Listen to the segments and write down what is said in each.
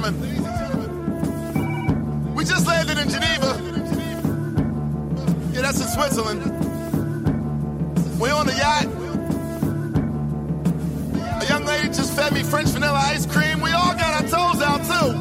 gentlemen, we just landed in Geneva. Yeah, that's in Switzerland. We're on the yacht. A young lady just fed me French vanilla ice cream. We all got our toes out too.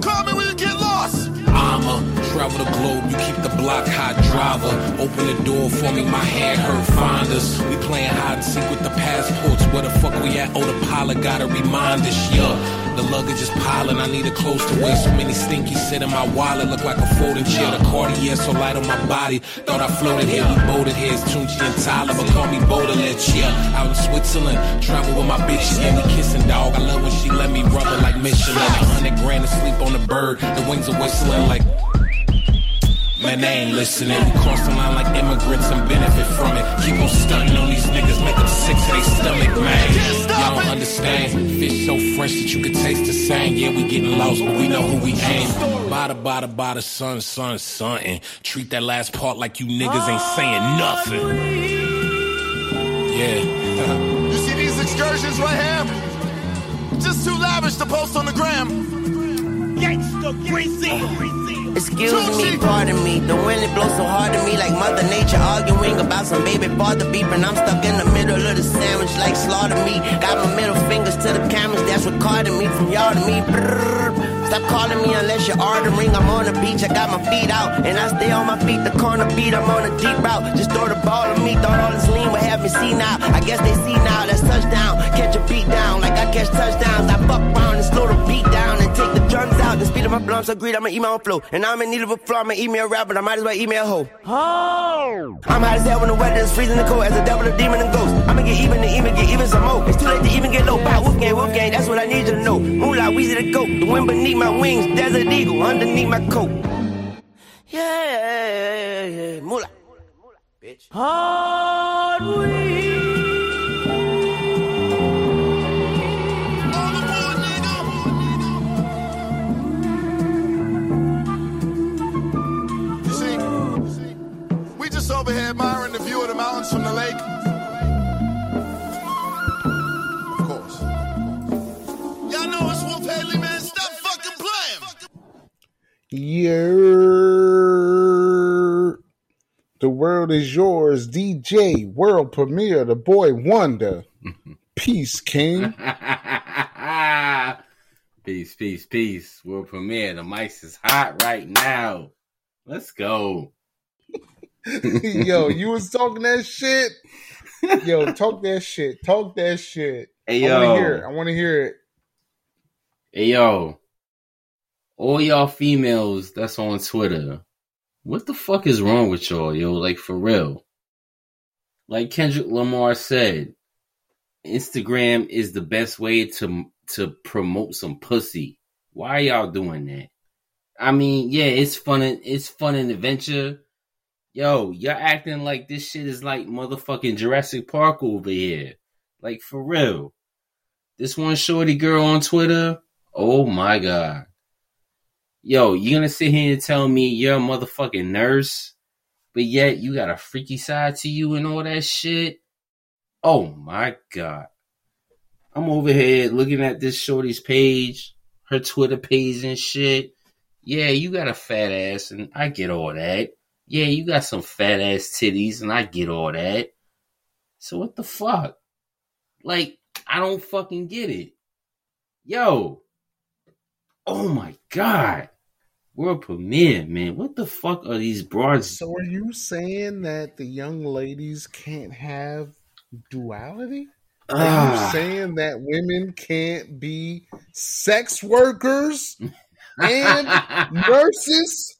Call me when you get lost. I'ma travel the globe, you keep the block hot driver. Open the door for me, my hand hurt, find us. We playing hide and seek with the passports. Where the fuck we at? Oh, the pilot gotta remind us, yeah. The luggage is piling, I need a clothes to wear. So many stinky sit in my wallet, look like a folding chair. The Cartier so light on my body. Thought I floated here, we boated here. It's Tunechi and Tyler, but call me Baudelaire, yeah. Out in Switzerland, travel with my bitches, yeah, we kissing dog. I love when she let me rub her like Michelin. A hundred grand to sleep on the bird, the wings are whistling like. Man, they ain't listening. We cross the line like immigrants and benefit from it. Keep on stunting on these niggas, make them sick to their stomach, man. Y'all don't understand. Fish so fresh that you can taste the same. Yeah, we getting lost, but we know who we aim. Bada, bada, bada, son, son, son. And treat that last part like you niggas ain't saying nothing. Yeah. You see these excursions right here? Just too lavish to post on the gram. Gangsta greasy. Excuse me, pardon me. The wind it blows so hard to me, like Mother Nature arguing about some baby father beeping. I'm stuck in the middle of the sandwich, like slaughter me. Got my middle fingers to the cameras, that's recording me from y'all to me. Brrr. Stop calling me unless you're ordering. I'm on the beach, I got my feet out, and I stay on my feet. The corner beat, I'm on a deep route. Just throw the ball at me, thought all this lean would have me see now. I guess they see now, that's touchdown. Catch a beat down, like I catch touchdowns. I fuck around and slow the beat down and take the drums out. The speed of my blunts, agreed, I'ma eat my own flow. And I'm in need of a flow, I'ma eat me a rap, but I might as well eat me a hoe. Oh! I'm hot as hell when the weather is freezing the cold, as a devil, a demon, and ghost. I'ma get even and even get even some more. It's too late to even get low. Bow, wolf gang, wolf gang, that's what I need you to know. Moolah, Weezy the goat. The wind beneath my wings, desert eagle underneath my coat. Yeah, yeah, yeah, moolah. Bitch. Hard You mountains from the lake. Of course. Y'all know it's Wolf Haley, man. Stop fucking playing. Yeah. The world is yours, DJ, world premiere, the boy wonder. Peace, King. peace, peace, peace. World premiere. The mics is hot right now. Let's go. Yo, you was talking that shit. Yo, talk that shit. Talk that shit. Hey, I want to hear it. I want to hear it. Hey yo, all y'all females that's on Twitter, what the fuck is wrong with y'all, yo? Like for real. Like Kendrick Lamar said, Instagram is the best way to to promote some pussy. Why are y'all doing that? I mean, yeah, it's fun and it's fun and adventure. Yo, y'all acting like this shit is like motherfucking Jurassic Park over here. Like for real. This one shorty girl on Twitter, oh my god. Yo, you gonna sit here and tell me you're a motherfucking nurse, but yet you got a freaky side to you and all that shit? Oh my god. I'm over here looking at this shorty's page, her Twitter page and shit. Yeah, you got a fat ass, and I get all that. Yeah, you got some fat ass titties, and I get all that. So what the fuck? Like, I don't fucking get it. Yo. Oh my god. World premiere, man. What the fuck are these broads? So are you saying that the young ladies can't have duality? Are Ah. you saying that women can't be sex workers and nurses?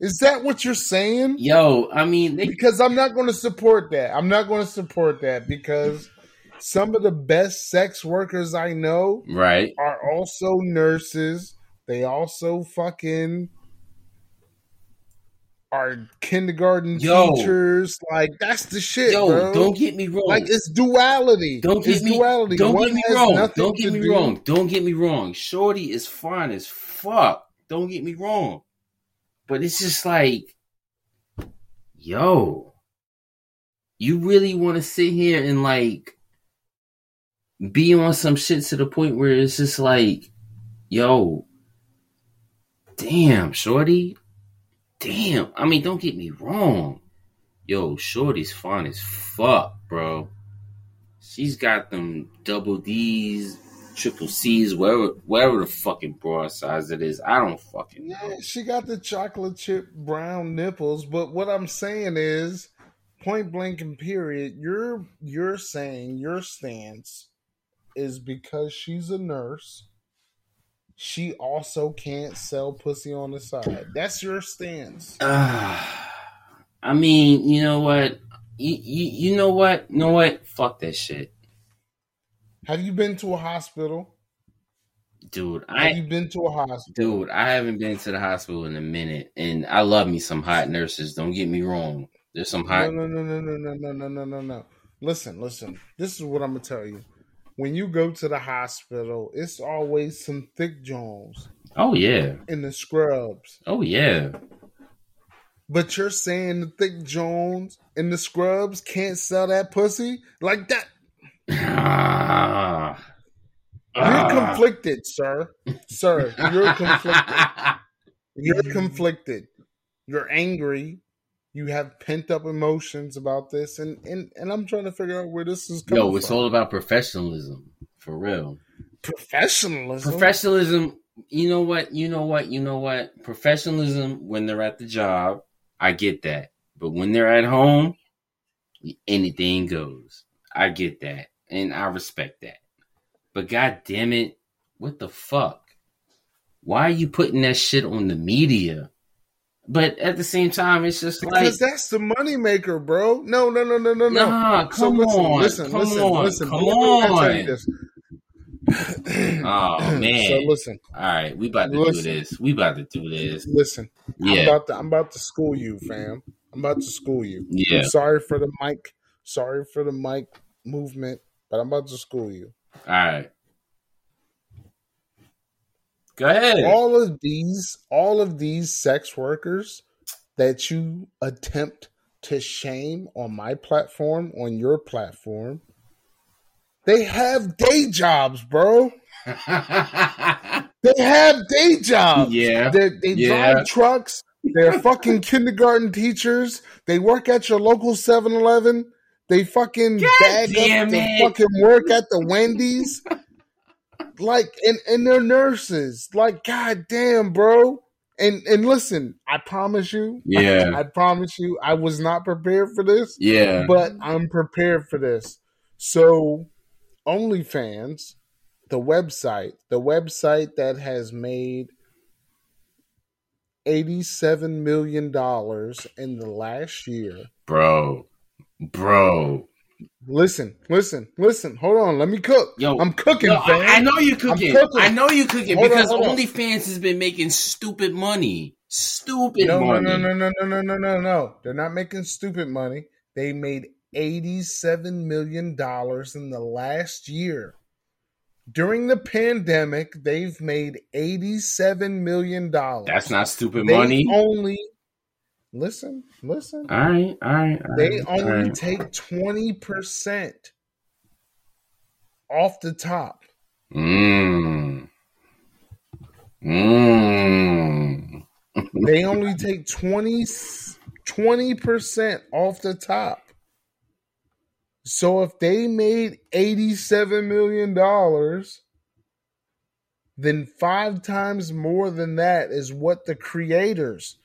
Is that what you're saying? Yo, I mean, they, Because I'm not going to support that. I'm not going to support that because some of the best sex workers I know right. are also nurses. They also fucking are kindergarten Yo. teachers. Like that's the shit, Yo, bro. don't get me wrong. like it's duality. Don't get it's me duality. Don't One get me wrong. Don't get me do- wrong. Don't get me wrong. Shorty is fine as fuck. Don't get me wrong. But it's just like, yo, you really want to sit here and like be on some shit to the point where it's just like yo, damn, shorty, damn. I mean, don't get me wrong, yo, shorty's fine as fuck, bro. She's got them double D's, triple C's, wherever, wherever the fucking bra size it is. I don't fucking know. Yeah, she got the chocolate chip brown nipples, but what I'm saying is, point blank and period, you're you're saying your stance is because she's a nurse, she also can't sell pussy on the side. That's your stance. Uh, I mean, you know what? You, you, you know what? You know what? Fuck that shit. Have you been to a hospital? Dude, Have I you been to a hospital? dude, I haven't been to the hospital in a minute, and I love me some hot nurses. Don't get me wrong. There's some hot. No, no, no, no, no, no, no, no, no, no, no. Listen, listen. This is what I'm gonna tell you. When you go to the hospital, it's always some thick Jones Oh yeah, in the scrubs. oh yeah. But you're saying the thick Jones in the scrubs can't sell that pussy like that? Ah. You're Ah. conflicted, sir. Sir, you're conflicted. You're conflicted. You're angry. You have pent up emotions about this, and and and I'm trying to figure out where this is coming Yo, it's from. all about professionalism, for real. professionalism. Professionalism. You know what? You know what? You know what? Professionalism when they're at the job, I get that. But when they're at home, anything goes. I get that, and I respect that. But god damn it, what the fuck? Why are you putting that shit on the media? But at the same time, it's just like because that's the moneymaker, bro. No, no, no, no, no, no. Nah, come on, listen, come listen, on, listen. come Let tell you on. Oh man. So listen, All right, we about to Listen. do this. We about to do this. listen. yeah. I'm about to I'm about to school you, fam. I'm about to school you. yeah. I'm sorry for the mic. Sorry for the mic movement, but I'm about to school you. All right. Go ahead. All of these, all of these sex workers that you attempt to shame on my platform, on your platform, they have day jobs, bro. They have day jobs. yeah. They, they Yeah. drive trucks. They're fucking kindergarten teachers. They work at your local 7 Eleven. They fucking God bag damn up to fucking work at the Wendy's. like, and, and they're nurses. Like, god damn, bro. And and listen, I promise you, Yeah. I promise you, I was not prepared for this, Yeah. but I'm prepared for this. So, OnlyFans, the website, the website that has made $87 million in the last year. Bro. Bro. Listen, listen, listen. Hold on. Let me cook. Yo, I'm cooking, Yo, fam. I, I know you're cooking. cooking. I know you're cooking Hold because on. OnlyFans has been making stupid money. Stupid No, no, money. no, no, no, no, no, no, no, no. They're not making stupid money. They made $87 million in the last year. During the pandemic, they've made $87 million. That's not stupid they money. only listen, listen. All right, all right. all They right, only right. take 20% off the top. Mmm. Mmm. They only take 20 percent off the top. So if they made eighty-seven million dollars, then five times more than that is what the creators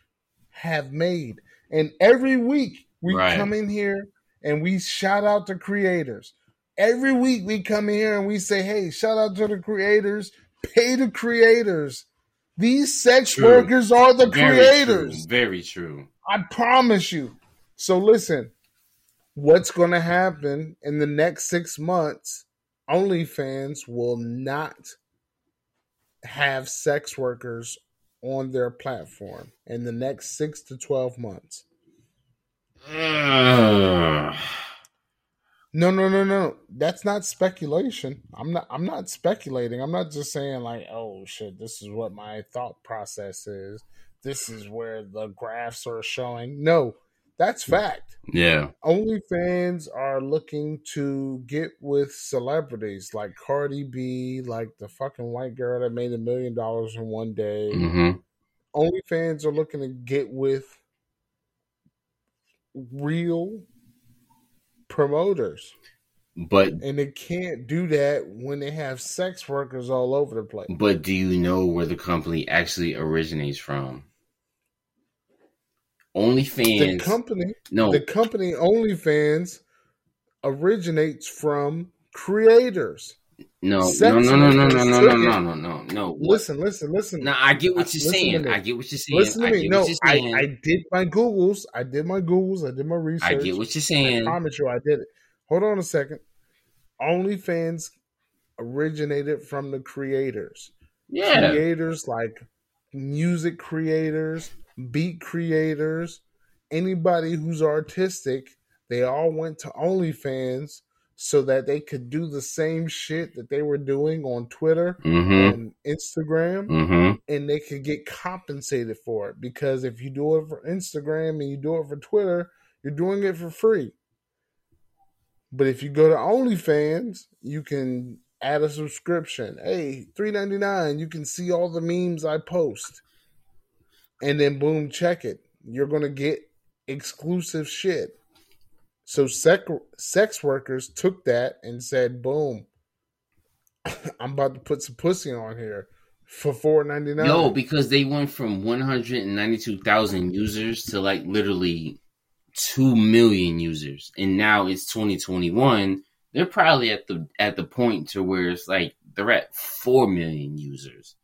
have made. And every week we Right. come in here and we shout out to creators. Every week we come in here and we say, "Hey, shout out to the creators, pay the creators." These sex True. workers are the Very creators. True. Very true. I promise you. So listen, what's going to happen in the next six months? OnlyFans will not have sex workers on their platform in the next six to twelve months. Ugh. No, no, no, no. That's not speculation. I'm not. I'm not speculating. I'm not just saying like, oh shit, this is what my thought process is. This is where the graphs are showing. No, That's fact. Yeah. OnlyFans are looking to get with celebrities like Cardi B, like the fucking white girl that made a million dollars in one day. hmm OnlyFans are looking to get with real promoters. But And they can't do that when they have sex workers all over the place. but do you know where the company actually originates from? The company, no, the company OnlyFans originates from creators. no, no, no, no, no, no, no, no, no, no, no, no. Listen, listen, listen. No, I get what you're Listen saying. I get what you're saying. Listen to I me. No, I. I did my Googles. I did my Googles. I did my research. I get what you're saying. I promise you I did it. Hold on a second. OnlyFans originated from the creators. Yeah. Creators like music creators, beat creators, anybody who's artistic, they all went to OnlyFans so that they could do the same shit that they were doing on Twitter Mm-hmm. and Instagram Mm-hmm. and they could get compensated for it because if you do it for Instagram and you do it for Twitter, you're doing it for free. But if you go to OnlyFans, you can add a subscription. Hey, three ninety nine. You can see all the memes I post, and then boom, check it. You're gonna get exclusive shit. So sex sex workers took that and said, "Boom, I'm about to put some pussy on here for four ninety nine. No, because they went from 192,000 users to like literally 2 million users. And now it's 2021. They're probably at the at the point to where it's like they're at 4 million users.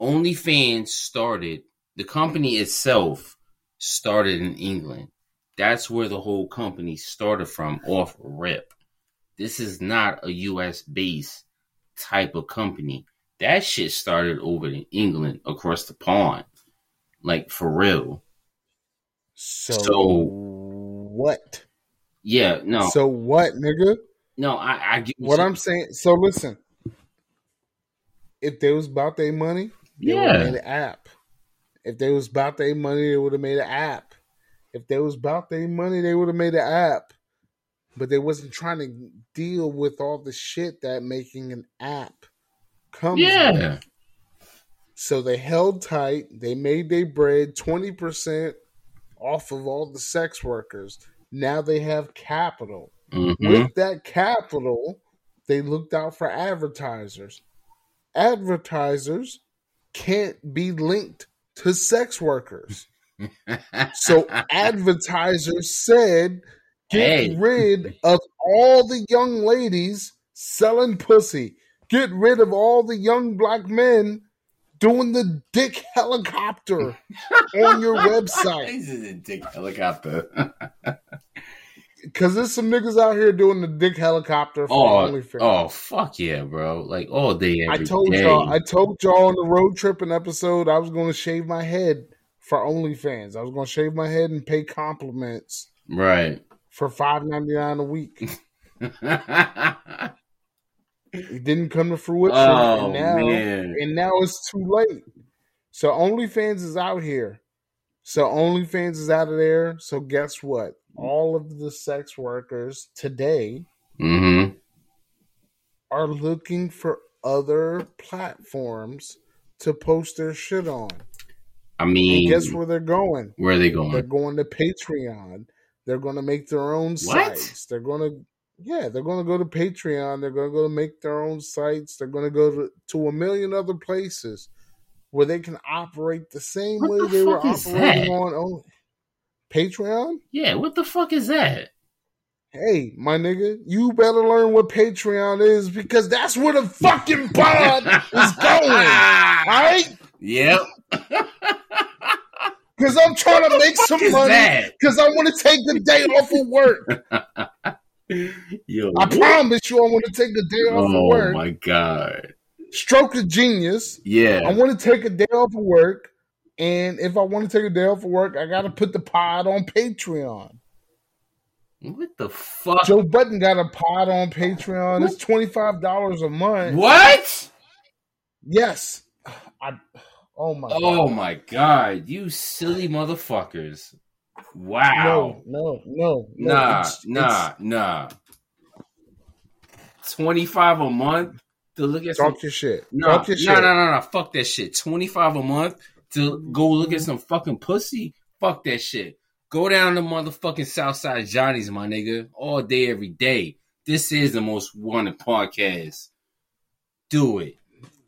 OnlyFans started, the company itself started in England. That's where the whole company started from off rip. This is not a US based type of company. That shit started over in England across the pond. Like for real. So, So- what? Yeah, no. So what, nigga? no, I, I get What I'm saying. So listen, if they was about their money, Yeah. an app. If they was about their money, they would have made an app. If they was about their money, they would have made an app. But they wasn't trying to deal with all the shit that making an app comes. with. So they held tight. They made their bread twenty percent off of all the sex workers. Now they have capital. hmm With that capital, they looked out for advertisers. Advertisers can't be linked to sex workers. So advertisers said, get Hey. rid of all the young ladies selling pussy. Get rid of all the young black men doing the dick helicopter on your website. This is a dick helicopter. Because there's some niggas out here doing the dick helicopter for oh, OnlyFans. oh, fuck yeah, bro! Like all day, I told day. y'all, I told y'all on the road tripping episode, I was going to shave my head for OnlyFans. I was going to shave my head and pay compliments right. for five ninety nine a week. It didn't come to fruition, oh and now man, and now it's too late. So OnlyFans is out here. So OnlyFans is out of there. So guess what? All of the sex workers today hmm are looking for other platforms to post their shit on. I And mean, guess where they're going? where are they going? They're going? to Patreon. They're going to make their own What? sites. They're going to, yeah, they're going to go to Patreon. They're going to go to make their own sites. They're going to go to, to a million other places where they can operate the same What way the they were operating that? on on Patreon. Yeah, what the fuck is that? Hey, my nigga, you better learn what Patreon is because that's where the fucking pod is going. Right? Yep. Because I'm trying to make some money because I want to take the day off of work. Yo, I promise you, I want to take the day off of oh work. Oh my god. Stroke of genius. Yeah, I want to take a day off of work. And if I want to take a day off of work, I got to put the pod on Patreon. What the fuck? Joe Budden got a pod on Patreon. It's $25 a month. What? Yes. I, oh my Oh God. my god, you silly motherfuckers. Wow. No, no, no, no. Nah, it's- nah, nah. Twenty five a month to look at it's- some. Your shit. No, Talk your no, shit. no, no, no. Fuck that shit. Twenty five a month to go look at some fucking pussy. Fuck that shit. Go down to motherfucking Southside Johnny's, my nigga, all day, every day. This is the most wanted podcast. Do it.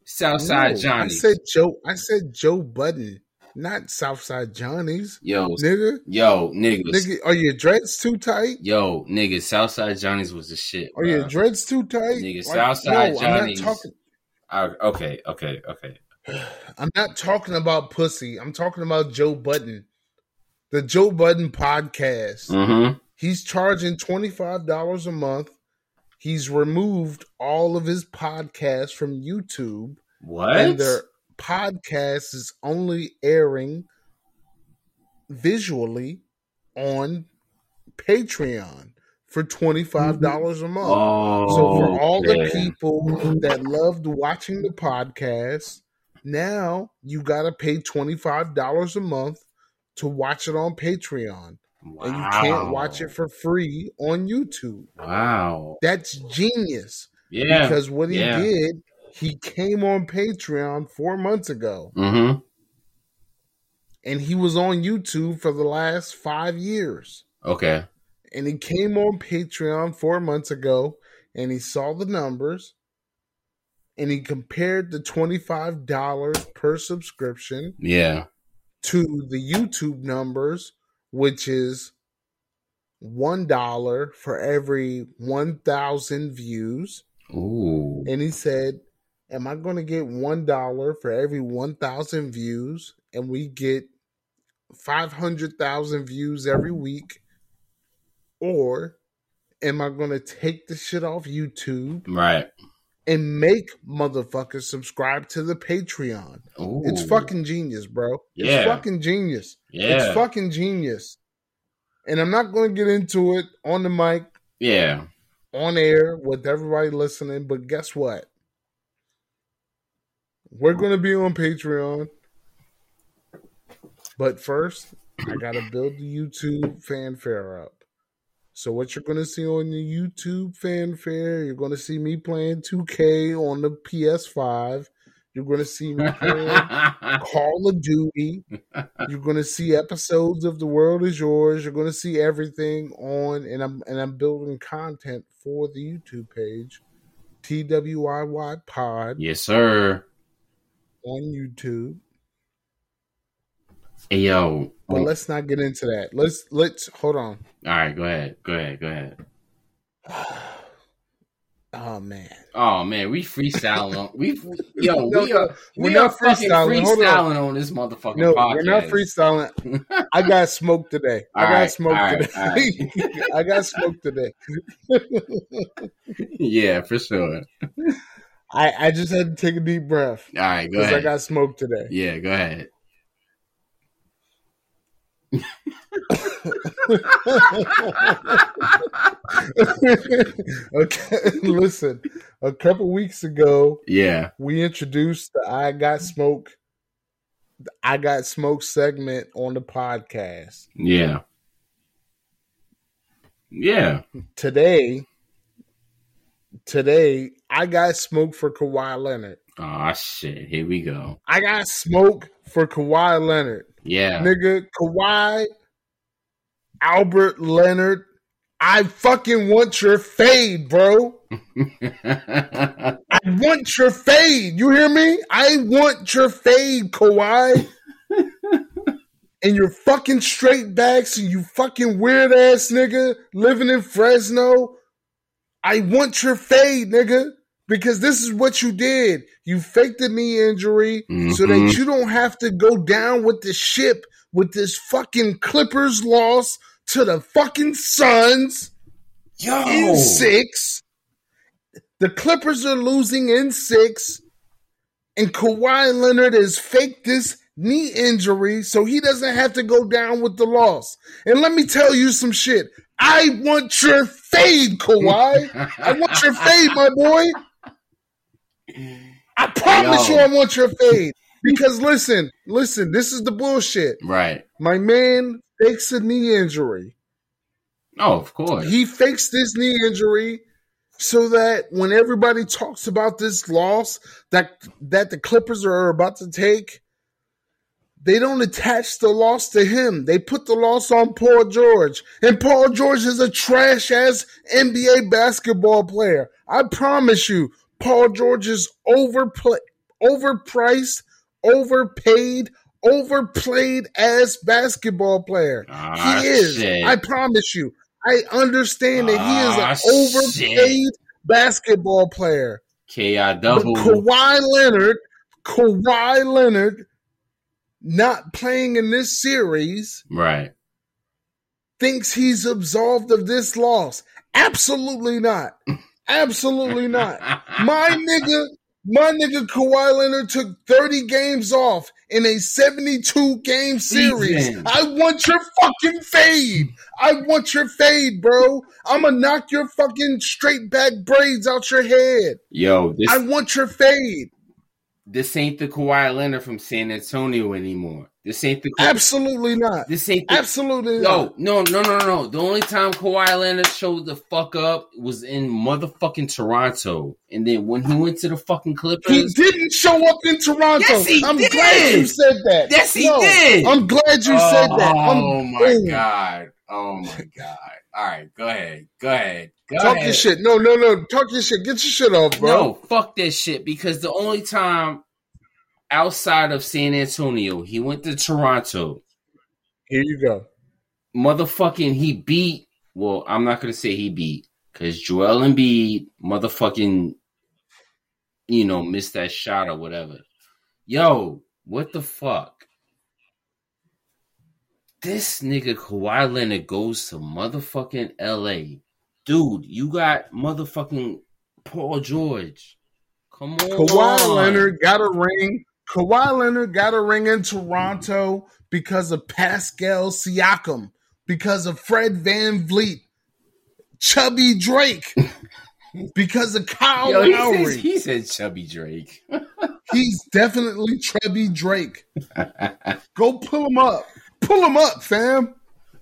Southside No, Johnny's. I said Joe. I said Joe Budden, not Southside Johnny's. yo, Nigga, yo, niggas. nigga, are your dreads too tight? Yo, nigga, Southside Johnny's was the shit. Are your dreads too tight? Nigga, Like, Southside I'm not Johnny's. talking. I- okay, okay, okay. I'm not talking about pussy. I'm talking about Joe Budden, the Joe Budden podcast. Mm-hmm. He's charging twenty five dollars a month. He's removed all of his podcasts from YouTube, What? and their podcast is only airing visually on Patreon for twenty five dollars a month. oh, So for all the people that loved watching the podcast, now you got to pay twenty five dollars a month to watch it on Patreon, and you can't watch it for free on YouTube. Wow. That's genius Yeah. because what he yeah. did, he came on Patreon four months ago, mm-hmm. and he was on YouTube for the last five years. Okay. and he came on Patreon four months ago and he saw the numbers and he compared the $25 per subscription Yeah. to the YouTube numbers, which is $1 for every 1,000 views. Ooh. And he said, Am I going to get $1 for every 1,000 views? And we get 500,000 views every week? Or am I going to take the shit off YouTube Right. And make motherfuckers subscribe to the Patreon? Ooh. It's fucking genius, bro. It's Yeah. fucking genius. Yeah. It's fucking genius. And I'm not going to get into it on the mic, yeah. on air with everybody listening, but guess what? We're going to be on Patreon. But first, I got to build the YouTube fanfare up. So what you're going to see on the YouTube fanfare, you're going to see me playing 2K on the PS5. You're going to see me playing Call of Duty. You're going to see episodes of The World Is Yours. You're going to see everything on, and I'm and I'm building content for the YouTube page, TWIY Pod yes, sir. on YouTube. Hey, yo. But let's not get into that. Let's let's hold on. All right. Go ahead. Go ahead. Go ahead. Oh man, Oh man, we freestyling. on- We yo, No, we are we're we not are fucking freestyling. Hold on. on this motherfucking no, podcast. we're not freestyling. I got smoked today. I got right, smoked right, today. I got smoked today. yeah, for sure. I I just had to take a deep breath All right, go because I got smoked today. yeah, go ahead. Okay, listen. A couple weeks ago, Yeah. we introduced the "I Got Smoke," the "I Got Smoke" segment on the podcast. Yeah. Yeah. Today, today, I got smoke for Kawhi Leonard. Oh shit. Here we go. I got smoke for Kawhi Leonard, Yeah. nigga. Kawhi, Albert Leonard. I fucking want your fade, bro. I want your fade. You hear me? I want your fade, Kawhi. and your fucking straight backs and you fucking weird ass nigga living in Fresno. I want your fade, nigga. Because this is what you did. You faked the knee injury so that Mhm. you don't have to go down with the ship with this fucking Clippers loss to the fucking Suns Yo. in six. The Clippers are losing in six, and Kawhi Leonard has faked this knee injury so he doesn't have to go down with the loss. And let me tell you some shit. I want your fade, Kawhi. I want your fade, my boy. I promise Yo. you, I want your fade. Because listen, listen, this is the bullshit. Right. My man fakes a knee injury. Oh, of course. He fakes this knee injury so that when everybody talks about this loss that that the Clippers are about to take, they don't attach the loss to him. They put the loss on Paul George. And Paul George is a trash ass NBA basketball player. I promise you, Paul George is overplay, overpriced, overpaid, overplayed as basketball player. Ah, he is. shit. I promise you. I understand that Ah, he is an overpaid basketball player. KI But. Kawhi Leonard, Kawhi Leonard, not playing in this series, Right. thinks he's absolved of this loss. Absolutely not. Absolutely not. My nigga, my nigga Kawhi Leonard took 30 games off in a 72 game series. Season. I want your fucking fade. I want your fade, bro. I'm gonna knock your fucking straight back braids out your head. Yo, this I want your fade. This ain't the Kawhi Leonard from San Antonio anymore. This ain't the Absolutely not. this ain't the Absolutely no, no, no, no, no. The only time Kawhi Leonard showed the fuck up was in motherfucking Toronto. And then when he went to the fucking Clippers, He didn't show up in Toronto. Yes, he I'm did. glad you said that. Yes, he No, did. I'm glad you said that. Oh I'm, Oh my Ooh. god. Oh my god. All right, go ahead. Go ahead. Go Talk ahead. your shit. No, no, no. Talk your shit. Get your shit off, bro. No, fuck that shit. Because the only time outside of San Antonio, he went to Toronto. Here you go. Motherfucking, he beat. Well, I'm not gonna say he beat because Joel Embiid, motherfucking, you know, missed that shot or whatever. Yo, what the fuck? This nigga Kawhi Leonard goes to motherfucking L.A. Dude, you got motherfucking Paul George. Come on, Kawhi Leonard got a ring. Kawhi Leonard got a ring in Toronto because of Pascal Siakam, because of Fred VanVleet, Chubby Drake, because of Kyle Yo, he, Lowry. says, he said Chubby Drake. He's definitely Chubby Drake. Go pull him up. Pull him up, fam.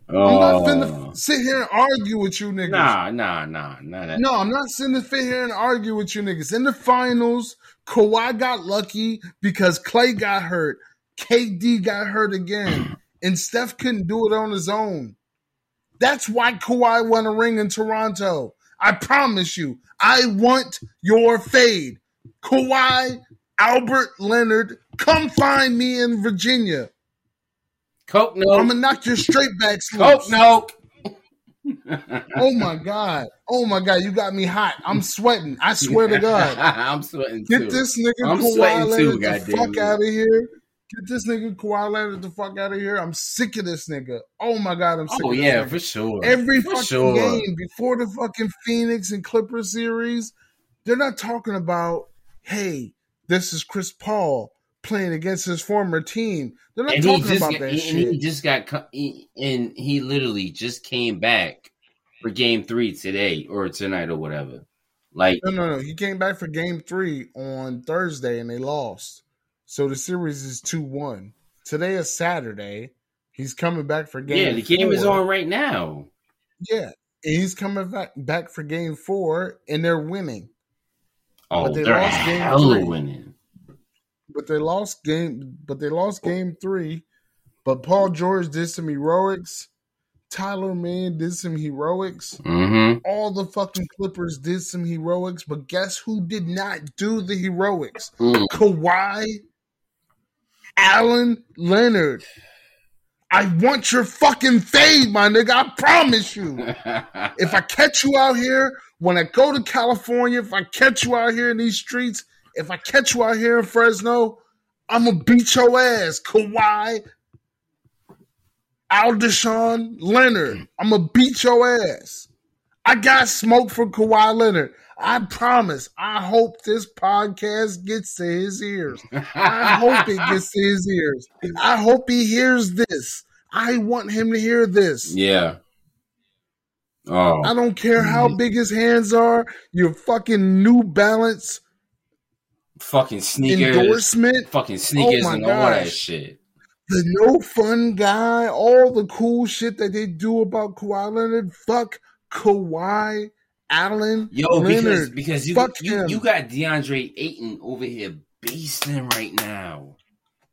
I'm not oh. finna sit here and argue with you niggas. Oh. Nah, nah, nah, nah. nah. No, I'm not sitting to sit here and argue with you niggas. In the finals, Kawhi got lucky because Klay got hurt. KD got hurt again. And Steph couldn't do it on his own. That's why Kawhi won a ring in Toronto. I promise you. I want your fade. Kawhi, Albert Leonard, come find me in Virginia. Coke no. I'm gonna knock your straight back Coke no. Oh my god. Oh my god, you got me hot. I'm sweating. I swear to God. I'm sweating Get too. this nigga I'm Kawhi too, the fuck out of here. Get this nigga Kawhi Leonard the fuck out of here. I'm sick of this nigga. Oh my god, I'm sick Oh yeah, nigga. for sure. Every for fucking sure. game before the fucking Phoenix and Clippers series, they're not talking about, hey, this is Chris Paul playing against his former team. They're not And talking about got, that he, and he shit. just got he, and he literally just came back for game three today or tonight or whatever. Like No, no, no. He came back for game three on Thursday and they lost. So the series is 2 1. Today is Saturday. He's coming back for game yeah, the game is on right now. Yeah. And he's coming back, back for game four and they're winning. Oh, But they they are lost game hella three. winning. But they lost game but they lost game three. But Paul George did some heroics. Tyler Mann did some heroics. Mm-hmm. All the fucking Clippers did some heroics, but guess who did not do the heroics? Mm. Kawhi Allen Leonard. I want your fucking fade, my nigga. I promise you. If I catch you out here, when I go to California, if I catch you out here in these streets, if I catch you out here in Fresno, I'm gonna beat your ass, Kawhi Aldeshon Leonard. I'm gonna beat your ass. I got smoke for Kawhi Leonard. I promise. I hope this podcast gets to his ears. I hope it gets to his ears. I hope he hears this. I want him to hear this. yeah. Oh, I don't care how oh. big his hands are. Your fucking New Balance fucking sneakers, endorsement. fucking oh sneakers Oh and all that shit. the no fun guy, all the cool shit that they do about Kawhi Leonard. Fuck Kawhi Allen Yo, Leonard. because because you Fuck you, him. you got DeAndre Ayton over here beasting right now,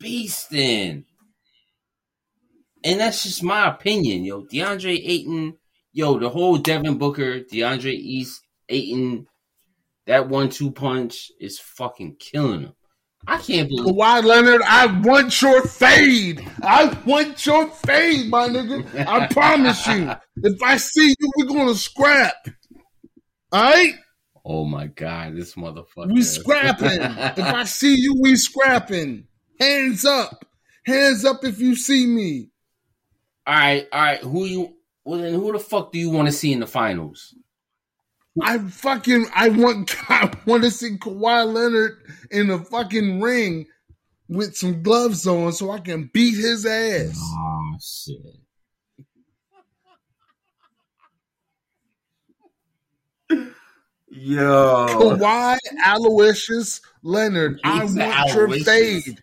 beasting, and that's just my opinion, yo. DeAndre Ayton, yo, the whole Devin Booker, DeAndre East, Ayton, that one-two punch is fucking killing him. I can't believe. Kawhi Leonard, I want your fade. I want your fade, my nigga. I promise you. If I see you, we're gonna scrap. All right? Oh my god, this motherfucker! We scrapping. if I see you, we scrapping. Hands up. Hands up if you see me. all right, all right. Who you? Well, then who the fuck do you want to see in the finals? I fucking I want I want to see Kawhi Leonard in a fucking ring with some gloves on so I can beat his ass. Oh shit. Yo. Kawhi Aloysius Leonard, I He's want your fade.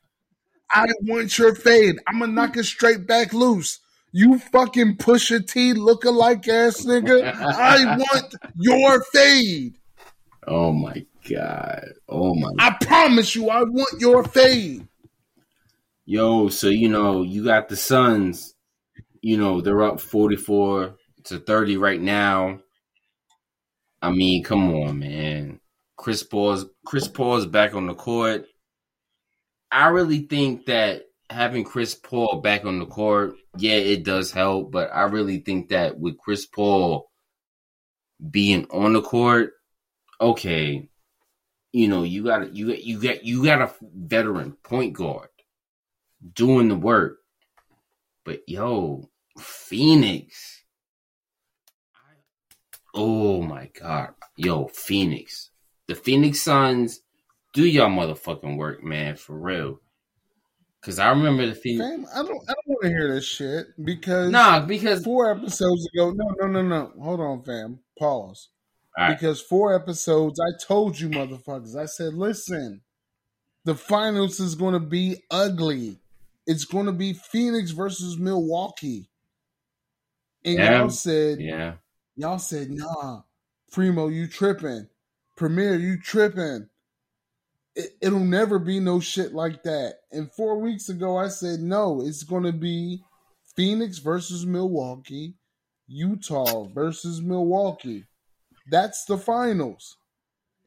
I want your fade. I'm gonna knock it straight back loose. You fucking Pusha T lookalike ass nigga. I want your fade. Oh my god. Oh my. I promise you, I want your fade. Yo, so you know, you got the Suns. You know, they're up 44 to 30 right now. I mean, come on, man. Chris Paul's Chris Paul's back on the court. I really think that having Chris Paul back on the court, yeah, it does help, but I really think that with Chris Paul being on the court, okay, you know, you got you got you got you got a veteran point guard doing the work. But yo, Phoenix. Oh my god. Yo, Phoenix. The Phoenix Suns do y'all motherfucking work, man, for real. Cause I remember the Phoenix Fam, I don't I don't want to hear this shit because Nah, because four episodes ago. No, no, no, no. Hold on, fam. Pause. Right. Because four episodes, I told you, motherfuckers. I said, listen, the finals is going to be ugly. It's going to be Phoenix versus Milwaukee. And Yeah. y'all said, Yeah. y'all said, nah, Primo, you tripping. Premier, you tripping. It, it'll never be no shit like that. And four weeks ago, I said, no, it's going to be Phoenix versus Milwaukee, Utah versus Milwaukee. That's the finals.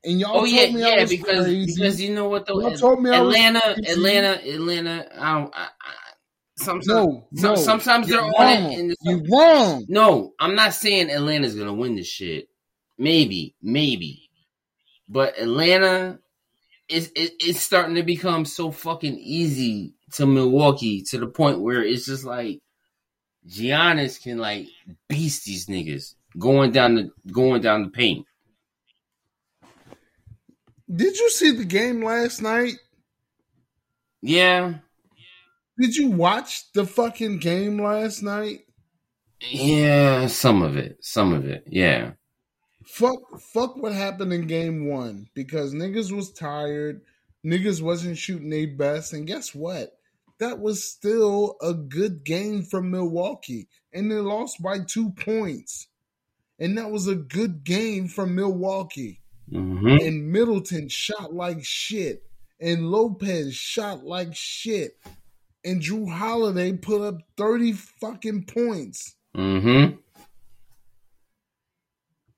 And y'all Oh told yeah, me I yeah, was because crazy. because you know what though, Y'all told me I Atlanta. Atlanta, Atlanta. I don't. I, I, sometimes, no, no, sometimes they're on it. And You're wrong. no, I'm not saying Atlanta's gonna win this shit. Maybe, maybe, but Atlanta is it's starting to become so fucking easy to Milwaukee to the point where it's just like Giannis can like beast these niggas going down the going down the paint. Did you see the game last night? Yeah, Did you watch the fucking game last night? yeah, some of it, some of it, yeah. Fuck, fuck what happened in game one because niggas was tired, niggas wasn't shooting their best, and guess what? That was still a good game from Milwaukee, and they lost by two points, and that was a good game from Milwaukee. hmm And Middleton shot like shit, and Lopez shot like shit, and Jrue Holiday put up thirty fucking points, hmm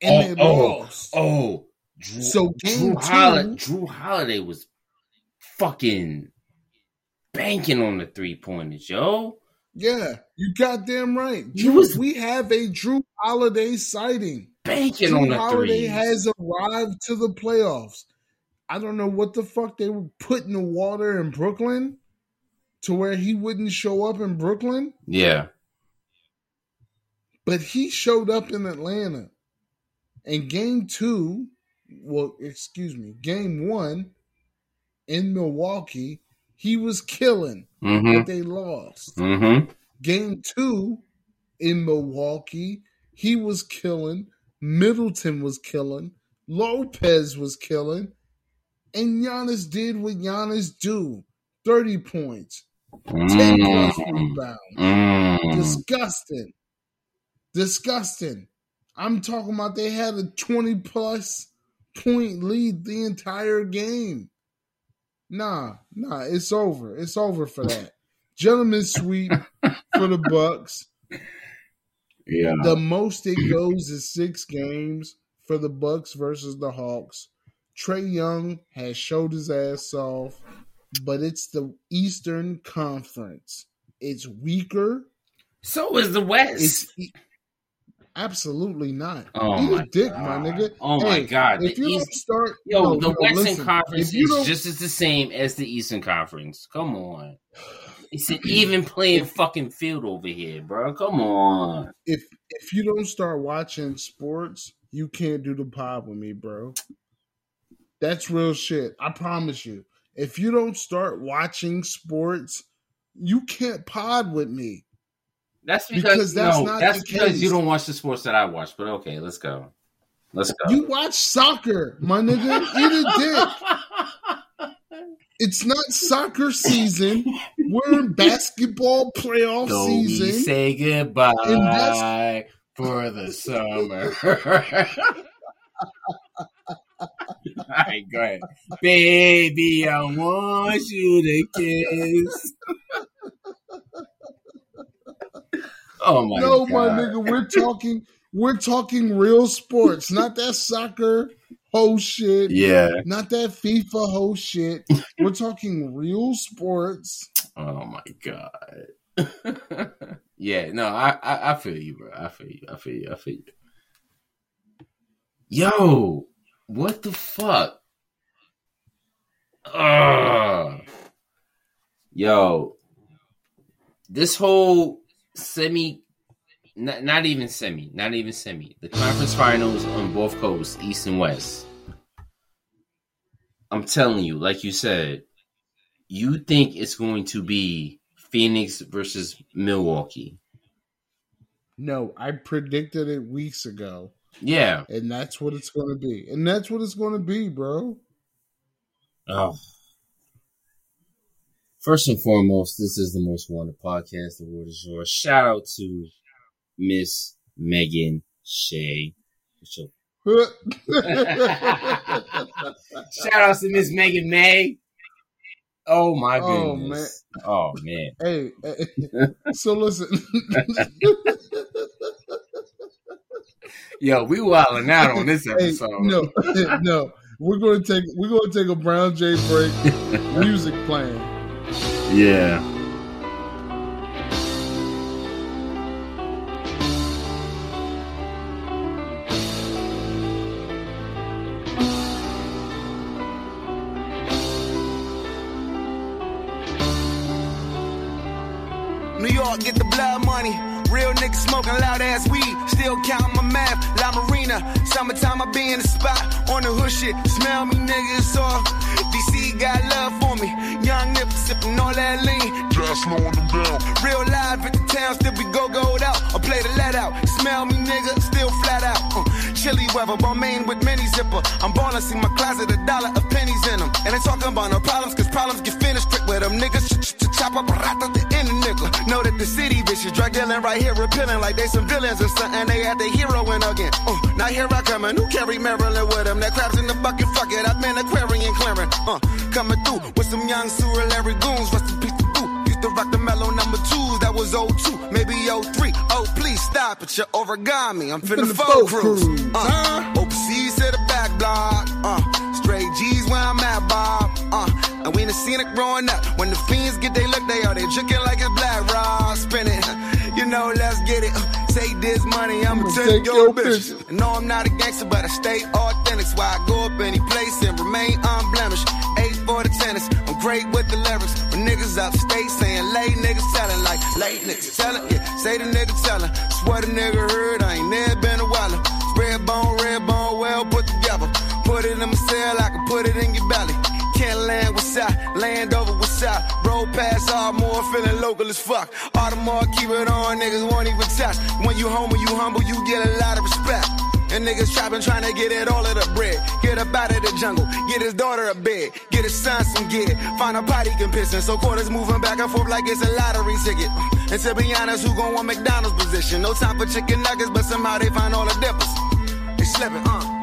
and they lost. Oh, Drew, So game Drew, Holiday, two- Jrue Holiday was fucking banking on the three pointers, yo. Yeah, you goddamn right. He Drew, was- we have a Jrue Holiday sighting. Banking on Drew the Holiday three. has arrived to the playoffs. I don't know what the fuck they were putting the water in Brooklyn to where he wouldn't show up in Brooklyn, yeah. but he showed up in Atlanta. And game two, well, excuse me, game one in Milwaukee, he was killing, hmm but they lost. hmm Game two in Milwaukee, he was killing. Middleton was killing. Lopez was killing. And Giannis did what Giannis do 30 points, 10 plus Mm. rebounds. Mm. Disgusting. Disgusting. I'm talking about they had a 20 plus point lead the entire game. Nah, nah, it's over. It's over for that. Gentlemen sweep for the Bucks. Yeah. The most it goes is six games for the Bucks versus the Hawks. Trae Young has showed his ass off, but it's the Eastern Conference. It's weaker. So is the West. It's absolutely not. Oh Eat my dick, God. my nigga. Oh my God. If The you don't East- start, Yo, no, the no, Western listen, Conference is just as the same as the Eastern Conference. Come on. It's an even playing fucking field over here, bro. Come on. if if you don't start watching sports, you can't do the pod with me, bro. That's real shit. I promise you. If you don't start watching sports, you can't pod with me. That's because, Because that's no, not that's because case. you don't watch the sports that I watch. But okay, let's go. Let's go. You watch soccer, my nigga. Eat a dick. It's not soccer season. We're in basketball playoff we season. say goodbye for the summer. All right, go ahead. Baby, I want you to kiss. Oh my no, god. my nigga, we're talking we're talking real sports, not that soccer whole shit. Yeah. Not that FIFA whole shit. We're talking real sports. Oh my god. yeah, no, I, I I feel you, bro. I feel you. I feel you. I feel you. Yo, what the fuck? Ugh. Yo, this whole semi, not, not even semi, not even semi. The conference finals on both coasts, East and West. I'm telling you, like you said, you think it's going to be Phoenix versus Milwaukee. No, I predicted it weeks ago, Yeah. and that's what it's going to be. And that's what it's going to be, bro. Oh. First and foremost, this is the most wanted podcast. The word is yours. Shout out to Miss Megan up? Shout out to Miss Megan May. Oh my goodness. Oh, goodness. Oh man. hey, hey, so listen. Yo, we wilding out on this hey, episode. no, no. We're going to take we're going to take a Brown J break. music playing. Yeah. New York, get the blood money. Real niggas smoking loud ass weed. Still counting my math. La Marina. Summertime, I be in the spot. On the hood shit. Smell me, niggas off. DC got love for me. Young nip sipping all that lean. Just slowing them down. Real live at the town, still we go gold out. I play the let out. Smell me, nigga, still flat out. Uh, chilly weather, Balmain with mini zipper. I'm ballin', see my closet, a dollar of pennies in them. And they talking about no problems, cause problems get finished quick with them niggas. Ch- ch- ch- chop up a the end of nigga. Know that the city bitches drug dealing right here, appealing like they some villains or something. They had the heroine again. Uh, now here I come, and who carry Maryland with them? That crabs in the bucket, fuck it. I've been Aquarian clearing. Uh, coming through with some young sewer Larry goons. Rest in peace to boo. Used to rock the mellow number twos, that was 02, maybe 03. Oh, please stop it, you origami. I'm finna Finna full folk cruise. cruise, Uh, huh? overseas to the back block. Uh, straight G's where I'm at, Bob. Uh, and we done seen it growing up. When the fiends get they look, they are they drinking like it's black raw. Spin it, you know, let's get it. Uh, Take this money, I'ma take, take your your bitch. bitch. No, I'm not a gangster, but I stay authentic. So I go up any place and remain unblemished. Eight for the tennis, I'm great with the lyrics. When niggas upstate saying late niggas telling like late niggas telling, yeah, say the nigga telling. Swear the nigga heard, I ain't never been a weller. Red bone, red bone, well put together. Put it in my cell, I can put it in your belly. Can't land what's out, land over what's out. Roll past Ardmore, feeling local as fuck. Audemars, keep it on, niggas won't even touch. When you home, when you humble, you get a lot of respect. And niggas trapping, trying to get it all of the bread. Get up out of the jungle, get his daughter a bed, get his son some gear. Find a pot can piss in, so quarters moving back and forth like it's a lottery ticket. And to be honest, who gon' want McDonald's position? No time for chicken nuggets, but somehow they find all the dippers. They slipping, uh.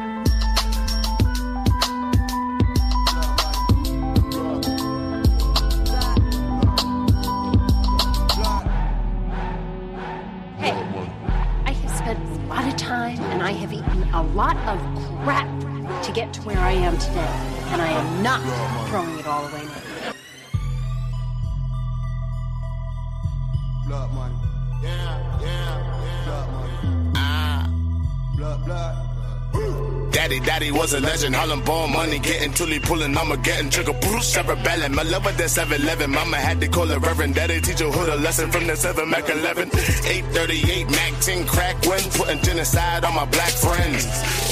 Get to where I am today. And I am not throwing it all away now. Daddy, daddy was a legend. Harlem born money, getting tully pulling. I'ma getting trigger, bruise, rebelling. My love with that 7-Eleven. Mama had to call it Reverend. Daddy teach your hood a lesson from the 7 Mac 11. 838 Mac 10 crack when putting genocide on my black friends.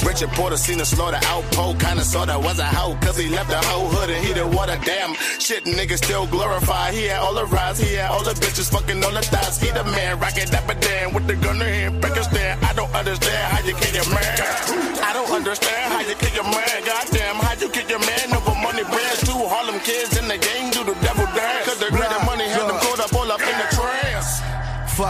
Richard Porter seen a slaughter outpost. Kinda sorta was a hoe, cause he left the whole hood and he did water. Damn, shit, niggas still glorify. He had all the rides, he had all the bitches fucking all the thighs. He the man, rockin' up and down with the gun in a stand. I don't understand how you kill your man. I don't understand how you kill your man. Goddamn, how you kill your man over money brands. Two Harlem kids in the game do the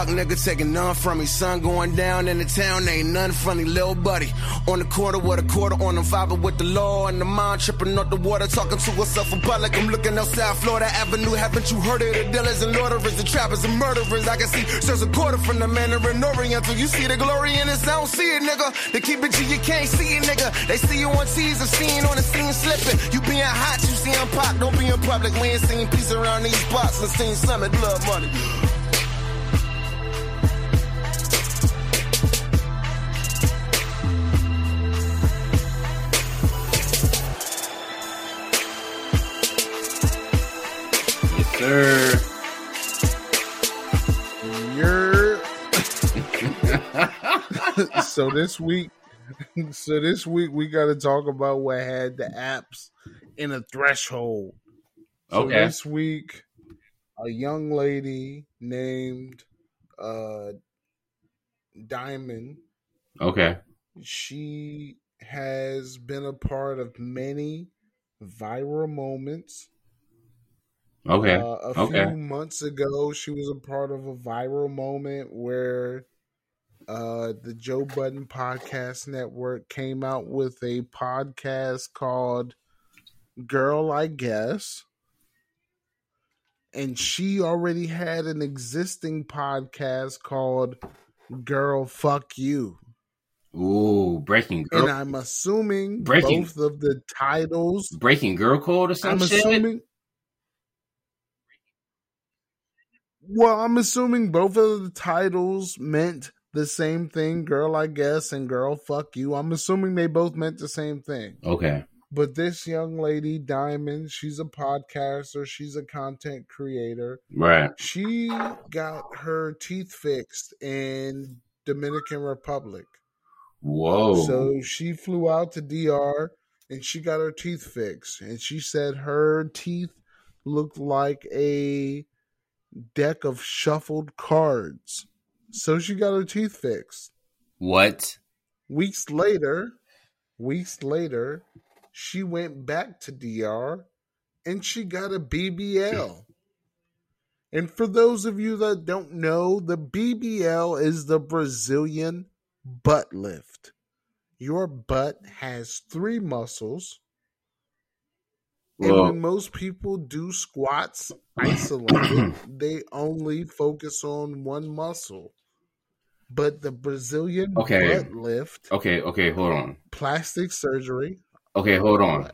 Nigga taking none from me. Sun going down in the town, ain't none funny, little buddy. On the corner with a quarter on them, vibing with the law and the mind tripping up the water, talking to herself in public. I'm looking outside Florida Avenue. Haven't you heard of the dealers and loiterers, the trappers and murderers? I can see there's a quarter from the Mandarin Oriental. You see the glory in this, I don't see it, nigga. They keep it G, you can't see it, nigga. They see you on T's and seen on the scene slipping. You being hot, you see I'm pop, don't be in public. We ain't seen peace around these blocks and seen summit blood money. Sir. You're so this week so this week we got to talk about what had the apps in a threshold. So Okay. this week a young lady named uh Diamond Okay. she has been a part of many viral moments. Okay. Uh, a okay. few months ago, she was a part of a viral moment where uh, the Joe Budden Podcast Network came out with a podcast called Girl, I Guess. And she already had an existing podcast called Girl, Fuck You. Ooh, breaking girl. And I'm assuming Breaking- both of the titles. breaking girl code or something. I'm shit. assuming. Well, I'm assuming both of the titles meant the same thing, girl, I guess, and girl, fuck you. I'm assuming they both meant the same thing. Okay. But this young lady, Diamond, she's a podcaster, she's a content creator. Right. She got her teeth fixed in Dominican Republic. Whoa. So she flew out to DR and she got her teeth fixed. And she said her teeth looked like a deck of shuffled cards. So she got her teeth fixed. what? Weeks later, weeks later, she went back to DR and she got a BBL. And for those of you that don't know, the BBL is the Brazilian butt lift. Your butt has three muscles. And Well, when most people do squats isolated, they only focus on one muscle. But the Brazilian Okay. butt lift, okay, okay, hold on. plastic surgery, Okay, hold on.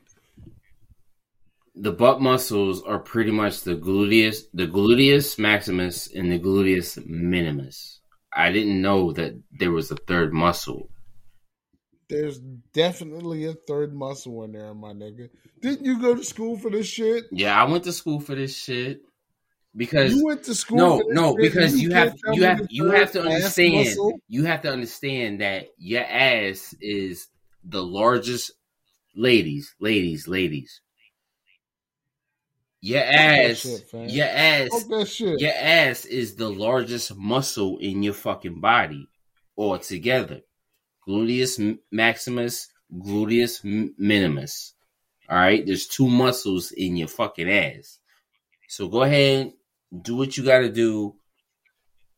The butt muscles are pretty much the gluteus, the gluteus maximus and the gluteus minimus. I didn't know that there was a third muscle. There's definitely a third muscle in there, my nigga. Didn't you go to school for this shit? Yeah, I went to school for this shit because You went to school. no, for this no, shit, because you have you have you have to understand muscle? you have to understand that your ass is the largest ladies, ladies, ladies. Your ass, shit, your ass, shit. your ass is the largest muscle in your fucking body altogether. Gluteus maximus, gluteus minimus. All right, there's two muscles in your fucking ass. So go ahead, do what you got to do.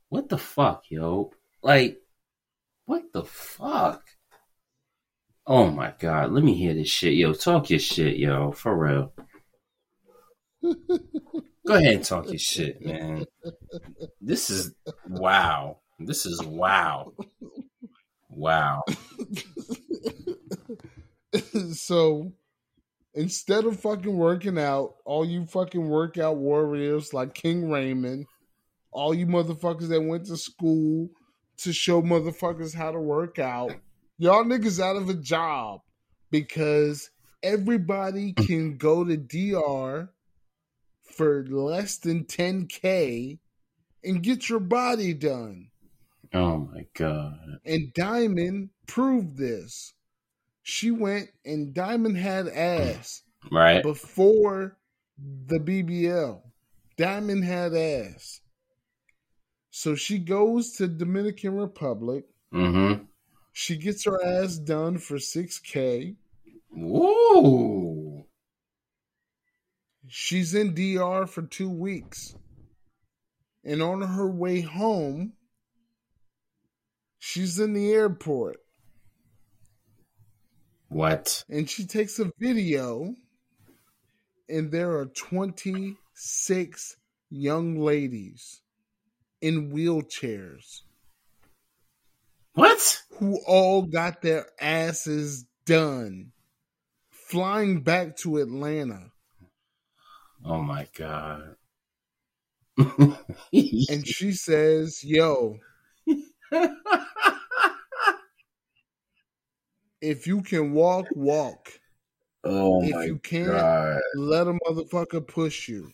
What the fuck, yo? Like, what the fuck? Oh my god, let me hear this shit, yo. Talk your shit, yo, for real. Go ahead and talk your shit, man. This is wow. This is wow. Wow. so instead of fucking working out, all you fucking workout warriors like King Raymond, all you motherfuckers that went to school to show motherfuckers how to work out, y'all niggas out of a job because everybody can go to DR for less than 10K and get your body done. Oh my God. And Diamond proved this. She went and Diamond had ass. Right. Before the BBL. Diamond had ass. So she goes to Dominican Republic. Mm-hmm. She gets her ass done for 6K. Woo! She's in DR for two weeks. And on her way home, she's in the airport. What? And she takes a video, and there are 26 young ladies in wheelchairs. What? Who all got their asses done flying back to Atlanta. Oh my God. and she says, Yo, if you can walk, walk. Oh if you can't, God. let a motherfucker push you.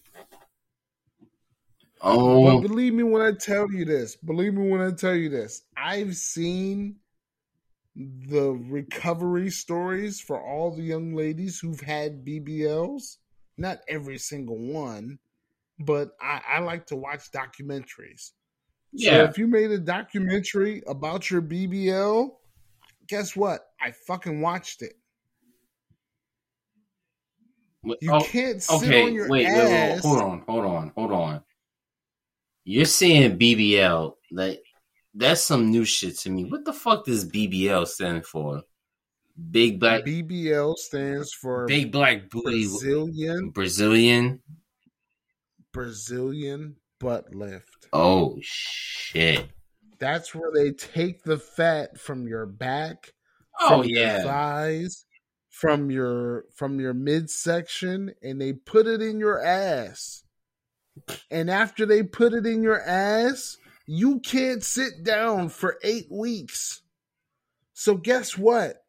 Oh, But believe me when I tell you this. Believe me when I tell you this. I've seen the recovery stories for all the young ladies who've had BBLs. Not every single one, but I, I like to watch documentaries. So if you made a documentary about your BBL, guess what? I fucking watched it. You Oh, can't sit okay, on your wait, wait, wait, ass. hold on, hold on, hold on. You're saying BBL, like that's some new shit to me. What the fuck does BBL stand for? Big black, BBL stands for big black booty, Brazilian Brazilian. Brazilian butt lift. Oh shit! That's where they take the fat from your back, Oh from your yeah, thighs, from your from your midsection, and they put it in your ass. And after they put it in your ass, you can't sit down for eight weeks. So guess what?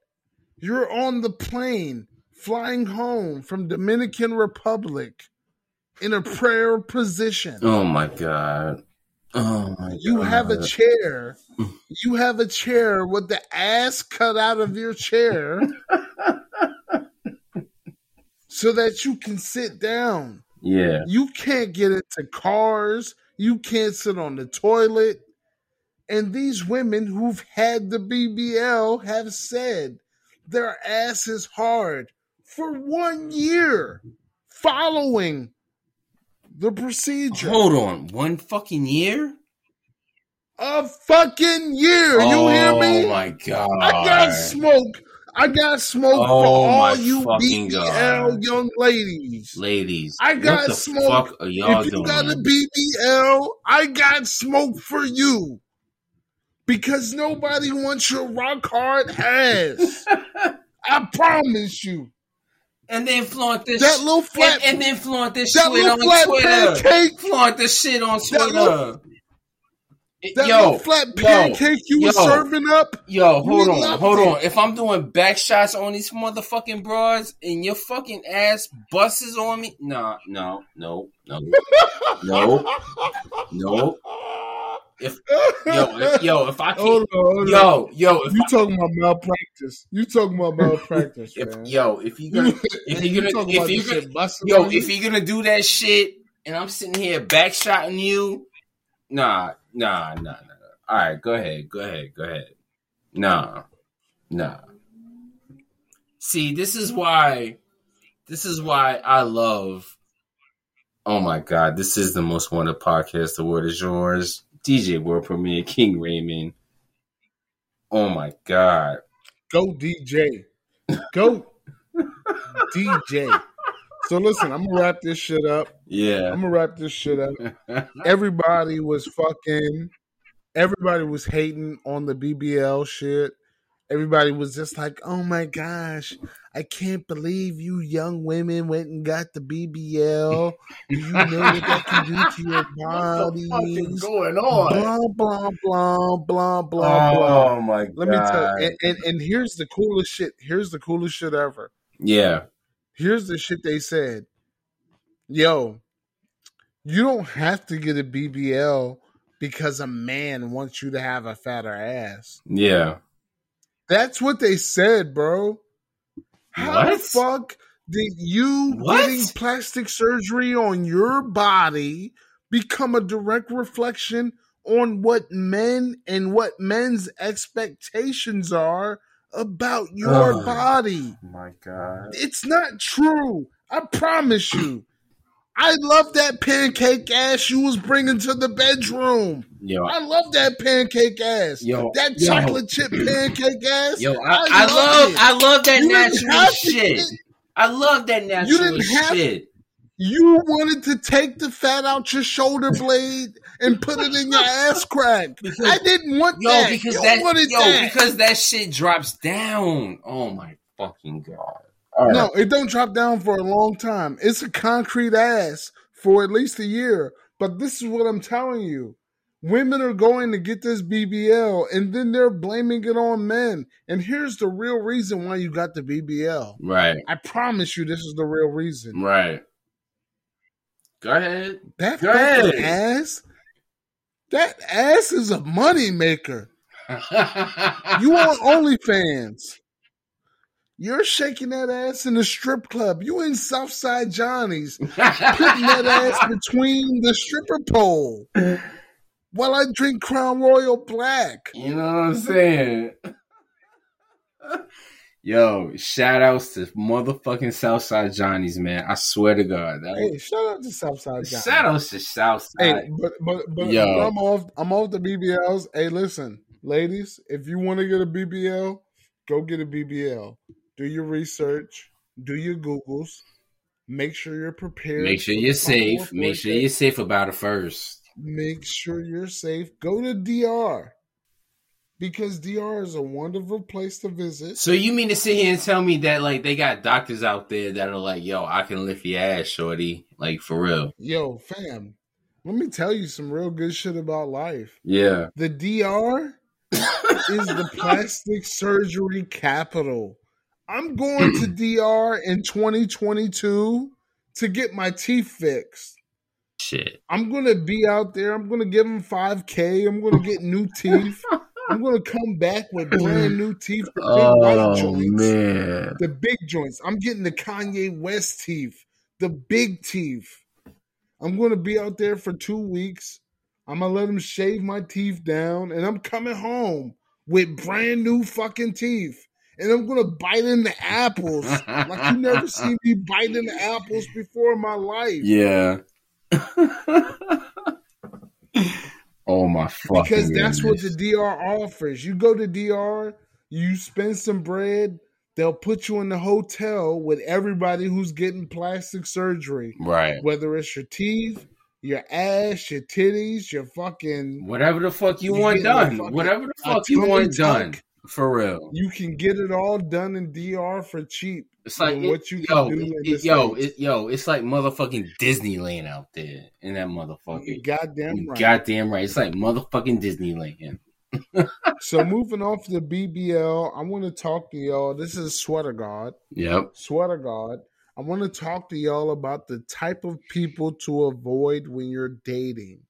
You're on the plane flying home from Dominican Republic in a prayer position. Oh my god. Oh my god. You have a chair. You have a chair with the ass cut out of your chair so that you can sit down. Yeah. You can't get into cars. You can't sit on the toilet. And these women who've had the BBL have said their ass is hard for one year following the procedure. Hold on. One fucking year? A fucking year. oh you hear me? Oh my god. I got smoke. I got smoke Oh for all you BBL God. young ladies. Ladies. I got smoke. fuck are y'all if you doing? got a BBL, I got smoke for you. Because nobody wants your rock hard ass. I promise you. And then flaunt this That little flat- and, and then flaunt this that shit little on flat Twitter. pancake- Flaunt this shit on Twitter. little- That yo, little flat pancake you yo, were serving up. Yo, hold on, hold it. on. If I'm doing back shots on these motherfucking broads and your fucking ass buses on me, nah, no, no, no, no, no. If yo, if, yo, if I Hold can't, on, hold on. yo, yo, if You I, talking about malpractice. You talking about malpractice, if man. yo, if you gonna, if You you're gonna, talking if you're gonna, yo, you? if you're gonna do that shit, and I'm sitting here backshotting you, nah, nah, nah, nah. All right, go ahead, go ahead, go ahead. Nah, Nah. See, this is why. This is why I love. Oh my God, this is the most wanted podcast. The word is yours. DJ World Premiere, King Raymond. Oh my God. Go DJ. Go DJ. So listen, I'm gonna wrap this shit up. Yeah. I'm gonna wrap this shit up. Everybody was fucking. Everybody was hating on the BBL shit. Everybody was just like, "Oh my gosh, I can't believe you young women went and got the BBL. Do you know what that can do to your bodies? going Blah blah blah blah blah blah." Oh my God. Let me tell you, and, and and here's the coolest shit. Here's the coolest shit ever. Yeah. Here's the shit they said. Yo, you don't have to get a BBL because a man wants you to have a fatter ass. Yeah. That's what they said, bro. How the fuck did you What? getting plastic surgery on your body become a direct reflection on what men and what men's expectations are about your Ugh. body? Oh my God. It's not true. I promise you. I love that pancake ass you was bringing to the bedroom. Yo, I love that pancake ass. Yo, that yo. chocolate chip pancake ass. yo, I, I, love, it. I love that You natural to shit. I love that natural you didn't have- shit. You wanted to take the fat out your shoulder blade and put it in your ass crack. Because- I didn't want Yo, that. because you that, yo, that. because that shit drops down. Oh my fucking god! Right. No, it don't drop down for a long time. It's a concrete ass for at least a year. But this is what I'm telling you. Women are going to get this BBL and then they're blaming it on men. And here's the real reason why you got the BBL. Right, I promise you this is the real reason. right. Go ahead. That Go ahead. ass, that ass is a money maker. You on OnlyFans. You're shaking that ass in the strip club. You in Southside Johnny's. putting that ass between the stripper pole while I drink Crown Royal Black. You know what I'm saying? Yo, shout outs to motherfucking Southside Johnny's, man. I swear to God. That Hey, shout out to Southside Johnny. shout outs to Southside. Hey, but but but, Yo. I'm off. I'm off the BBLs. Hey, listen, ladies, if you want to get a BBL, go get a BBL. Do your research. Do your Googles. Make sure you're prepared. Make sure you're safe. Make sure you're safe about it first. Make sure you're safe. Go to DR because DR is a wonderful place to visit. So you mean to sit here and tell me that like they got doctors out there that are like, yo, I can lift your ass, shorty, like for real? Yo, fam, let me tell you some real good shit about life. Yeah. The DR is the plastic surgery capital. I'm going to DR in 2022 to get my teeth fixed. Shit. I'm going to be out there. I'm going to give them 5K. I'm going to get new teeth. I'm going to come back with brand new teeth, the big Oh joints. man. The big joints. I'm getting the Kanye West teeth, the big teeth. I'm going to be out there for two weeks. I'm going to let them shave my teeth down, and I'm coming home with brand new fucking teeth. And I'm going to bite in the apples like you never seen me bite in the apples before in my life. Yeah. oh my fucking because that's what the DR offers. You go to DR, you spend some bread, they'll put you in the hotel with everybody who's getting plastic surgery, right. whether it's your teeth, your ass, your titties, your fucking. Whatever the fuck you You want done. fucking- Whatever the fuck you want done. For real. You can get it all done in DR for cheap. It's like it- what you yo, do it- in it- the yo, it, yo, it's like motherfucking Disneyland out there in that motherfucker. You goddamn right. Goddamn right. It's like motherfucking Disneyland. so moving off the BBL, I want to talk to y'all. This is Sweater God. Yep. Sweater God, I want to talk to y'all about the type of people to avoid when you're dating.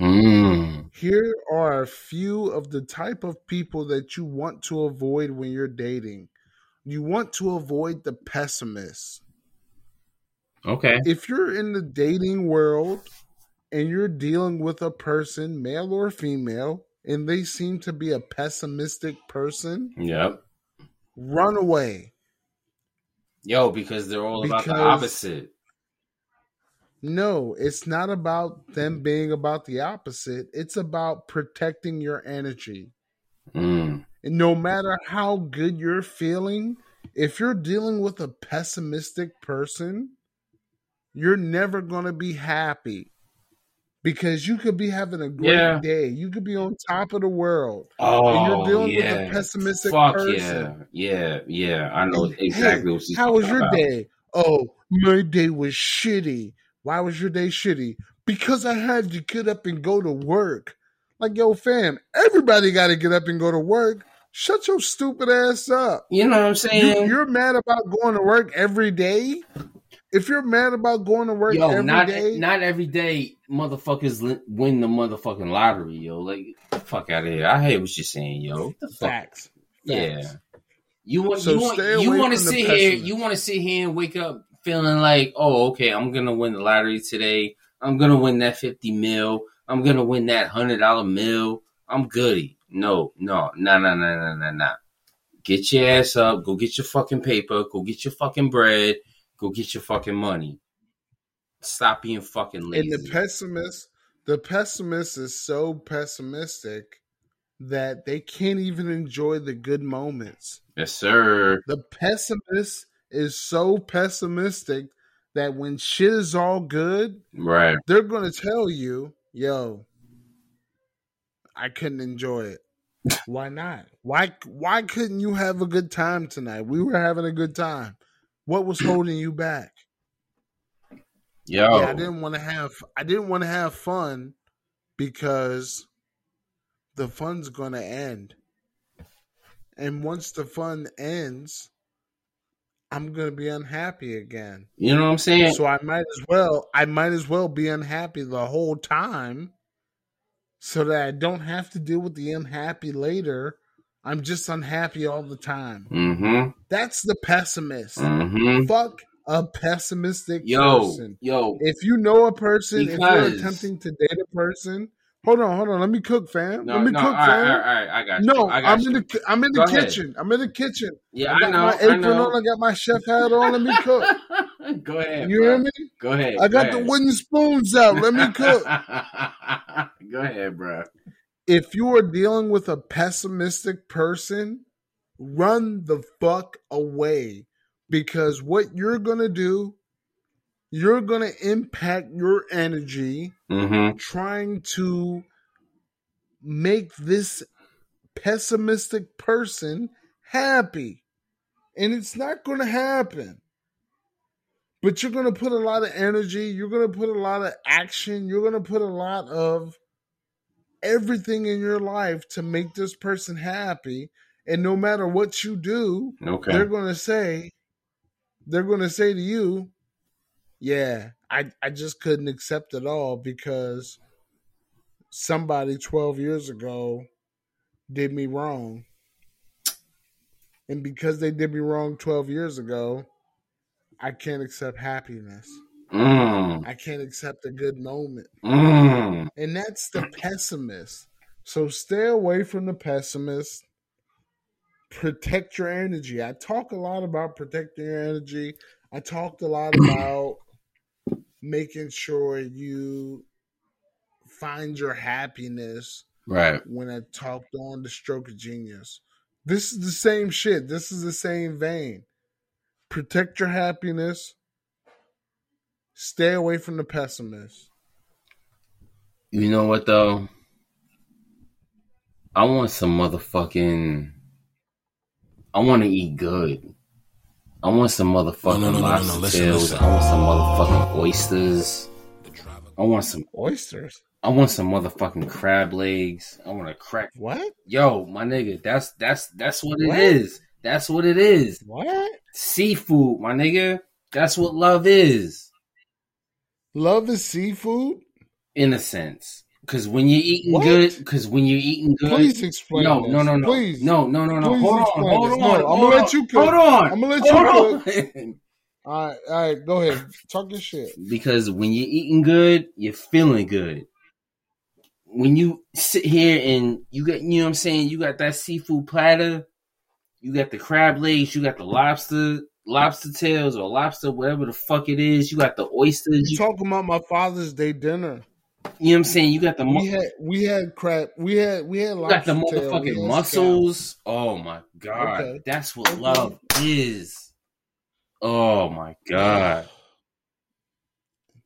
Mm. Here are a few of the type of people that you want to avoid when you're dating. You want to avoid the pessimists. Okay. If you're in the dating world and you're dealing with a person, male or female, and they seem to be a pessimistic person, Yep. run away. Yo, because they're all about the opposite. No, it's not about them being about the opposite. It's about protecting your energy. Mm. And no matter how good you're feeling, if you're dealing with a pessimistic person, you're never going to be happy because you could be having a great Yeah. day. You could be on top of the world. Oh, you're dealing with a pessimistic Fuck person. yeah, yeah, yeah. I know exactly hey, what she's How was talking your about. day? Oh, my day was shitty. Why was your day shitty? Because I had to get up and go to work. Like, yo, fam, everybody got to get up and go to work. Shut your stupid ass up. You know what I'm saying? you're mad about going to work every day? If you're mad about going to work Yo, every not day, not every day motherfuckers win the motherfucking lottery, yo. Like, get the fuck out of here. I hate what you're saying, yo. The fuck? facts. Yeah. You want So you want you want to sit here you want to sit here and wake up feeling like, oh, okay, I'm gonna win the lottery today. I'm gonna win that fifty mil. I'm gonna win that hundred dollar mil. I'm goody. No, no, no, no, no, no, no, no. Get your ass up. Go get your fucking paper. Go get your fucking bread. Go get your fucking money. Stop being fucking lazy. And the pessimist, the pessimist is so pessimistic that they can't even enjoy the good moments. yes, sir. The pessimist is so pessimistic that when shit is all good, Right. they're going to tell you, yo, I couldn't enjoy it. Why not? Why why couldn't you have a good time tonight? We were having a good time. What was holding you back? Yo. Yeah, I didn't want to have I didn't want to have fun because the fun's going to end. And once the fun ends, I'm going to be unhappy again. you know what I'm saying? So I might as well I might as well be unhappy the whole time so that I don't have to deal with the unhappy later. I'm just unhappy all the time. mm-hmm. That's the pessimist. Mm-hmm. Fuck a pessimistic Yo, person. yo, If you know a person, if you're attempting to date a person, hold on, hold on. Let me cook, fam. no, Let me no, cook, all right, fam. all right, all right, I got you. No, I got I'm you. in the I'm in Go the ahead. kitchen. I'm in the kitchen. Yeah, I I, got know, my I apron know. on. I got my chef hat on. Let me cook. Go ahead. You bro. hear me? Go ahead. I got go the ahead. wooden spoons out. Let me cook. Go ahead, bro. if you are dealing with a pessimistic person, run the fuck away because what you're going to do, you're going to impact your energy Mm-hmm. trying to make this pessimistic person happy. And it's not going to happen. But you're going to put a lot of energy, you're going to put a lot of action, you're going to put a lot of everything in your life to make this person happy. And no matter what you do, Okay. they're going to say, they're going to say to you, yeah, I, I just couldn't accept it all because somebody 12 years ago did me wrong. And because they did me wrong 12 years ago, I can't accept happiness. Mm. I can't accept a good moment. Mm. And that's the pessimist. So stay away from the pessimist. Protect your energy. I talk a lot about protecting your energy. I talked a lot about making sure you find your happiness Right. when I talked on the stroke of genius. This is the same shit. This is the same vein. Protect your happiness. Stay away from the pessimist. You know what though? I want some motherfucking. I want to eat good. I want some motherfucking No, no, no, lobster listen, tails. listen. I want some motherfucking oysters. I want some. Oysters. I want some motherfucking crab legs. I want to crack. What? Yo, my nigga, that's that's that's what it What? is. That's what it is. What? Seafood, my nigga. That's what love is, Love is seafood? in a sense. Because when you're eating What? good, because when you're eating good, Please explain. no, this. no, no, no, Please. no, no, no, no. Please Hold on, hold this. on. No, I'm hold gonna on, let you cook. Hold on. I'm gonna let you hold on. All right, all right, go ahead. Talk your shit. because when you're eating good, you're feeling good. When you sit here and you got, you know what I'm saying, you got that seafood platter, You got the crab legs. You got the lobster, lobster tails, or lobster, whatever the fuck it is. You got the oysters. You, talking about my Father's Day dinner? You know what I'm saying? You got the mu- We had we had crab. We had we had got the lobster tail, we motherfucking had mussels. Oh my god, Okay. that's what Okay. love is. Oh my god.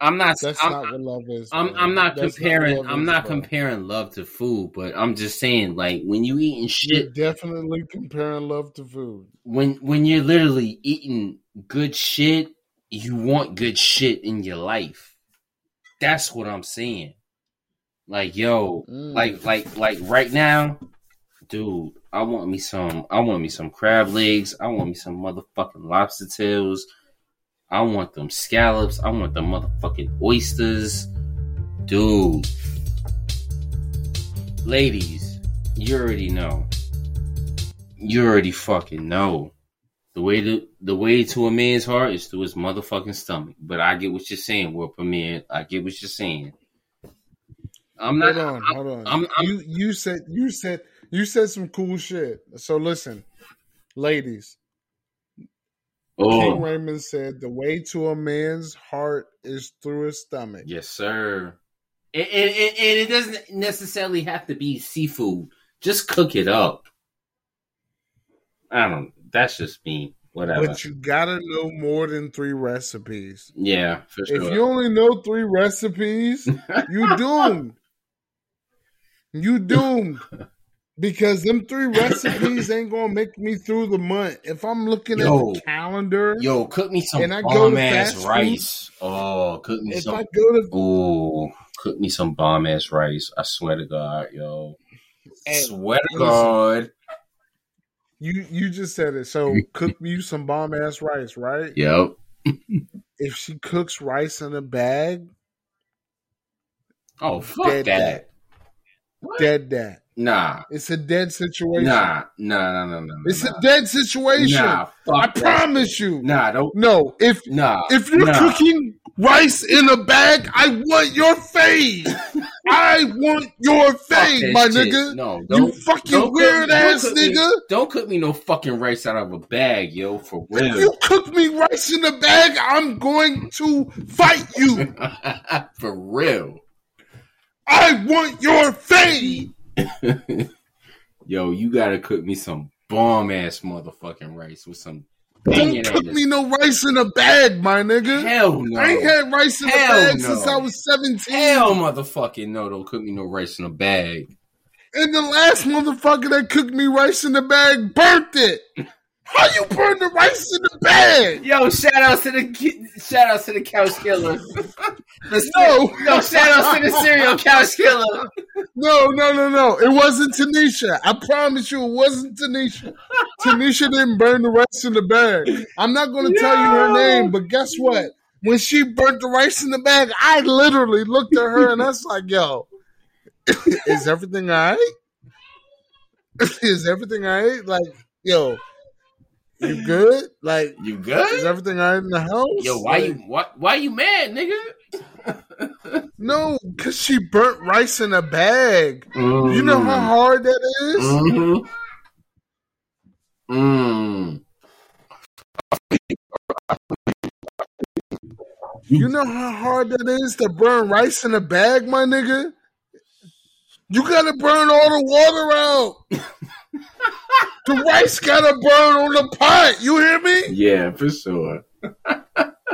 I'm not. That's I'm, not what love is. I'm. I'm not That's comparing love I'm is, not bro. comparing love to food, but I'm just saying like when you eating You're shit definitely comparing love to food. when when you're literally eating good shit, you want good shit in your life. That's what I'm saying. Like yo, Mm. like like like right now, dude, I want me some I want me some crab legs, I want me some motherfucking lobster tails. I want them scallops. I want the motherfucking oysters. Dude. Ladies, you already know. You already fucking know. The way to the way to a man's heart is through his motherfucking stomach. But I get what you're saying, World Premiere. I get what you're saying. I'm not hold on, I'm- hold on. I'm- I'm- you you said you said you said some cool shit. So listen, ladies. Oh. King Oh Raymond said the way to a man's heart is through his stomach. yes, sir. And, and, and- and it doesn't necessarily have to be seafood. Just cook it up. I don't. That's just me. Whatever. But you gotta know more than three recipes. yeah, for sure. If you only know three recipes, you doomed. You doomed. Because them three recipes ain't gonna make me through the month. If I'm looking Yo. at the calendar, Yo, cook me some And I bomb ass rice. Oh, cook me if some. I go to Oh, cook me some bomb ass rice. I swear to God, yo. Swear to. God. You, you just said it. So cook you some bomb ass rice, right? Yep. If she cooks rice in a bag, Oh, fuck Dead that. Dead that. Nah. It's a dead situation. Nah. Nah, nah, nah, nah. It's nah. a dead situation. Nah, fuck I promise you. Nah, don't. No, if Nah. if you're nah. cooking rice in a bag, I want your face. I want your that my shit. nigga. No, You fucking weird me- don't ass me- nigga. Don't cook me no fucking rice out of a bag, yo, for real. If you cook me rice in a bag, I'm going to fight you. for real. I want your face. Yo, you gotta cook me some bomb ass motherfucking rice with some Don't cook me no rice in a bag, my nigga. Hell no. I ain't had rice in a bag no. since I was 17. Hell motherfucking no, don't cook me no rice in a bag. And the last motherfucker that cooked me rice in the bag burnt it. How you burn the rice in the bag? Yo, shout out to the shout out to the couch killer. The- No. no, shout out to the serial couch killer. No, no, no, no. It wasn't Tanisha. I promise you, it wasn't Tanisha. Tanisha didn't burn the rice in the bag. I'm not going to tell you her name, but guess what? When she burnt the rice in the bag, I literally looked at her and I was like, yo, is everything all right? is everything all right? Like, yo, you good? Like, You good? is everything all right in the house? Yo, why Like, you why, why you mad, nigga? No, because she burnt rice in a bag. You know how Mm. hard that is? Mm-hmm. Mm. You know how hard that is to burn rice in a bag, my nigga? You gotta burn all the water out. the rice gotta burn on the pot. You hear me? Yeah, for sure.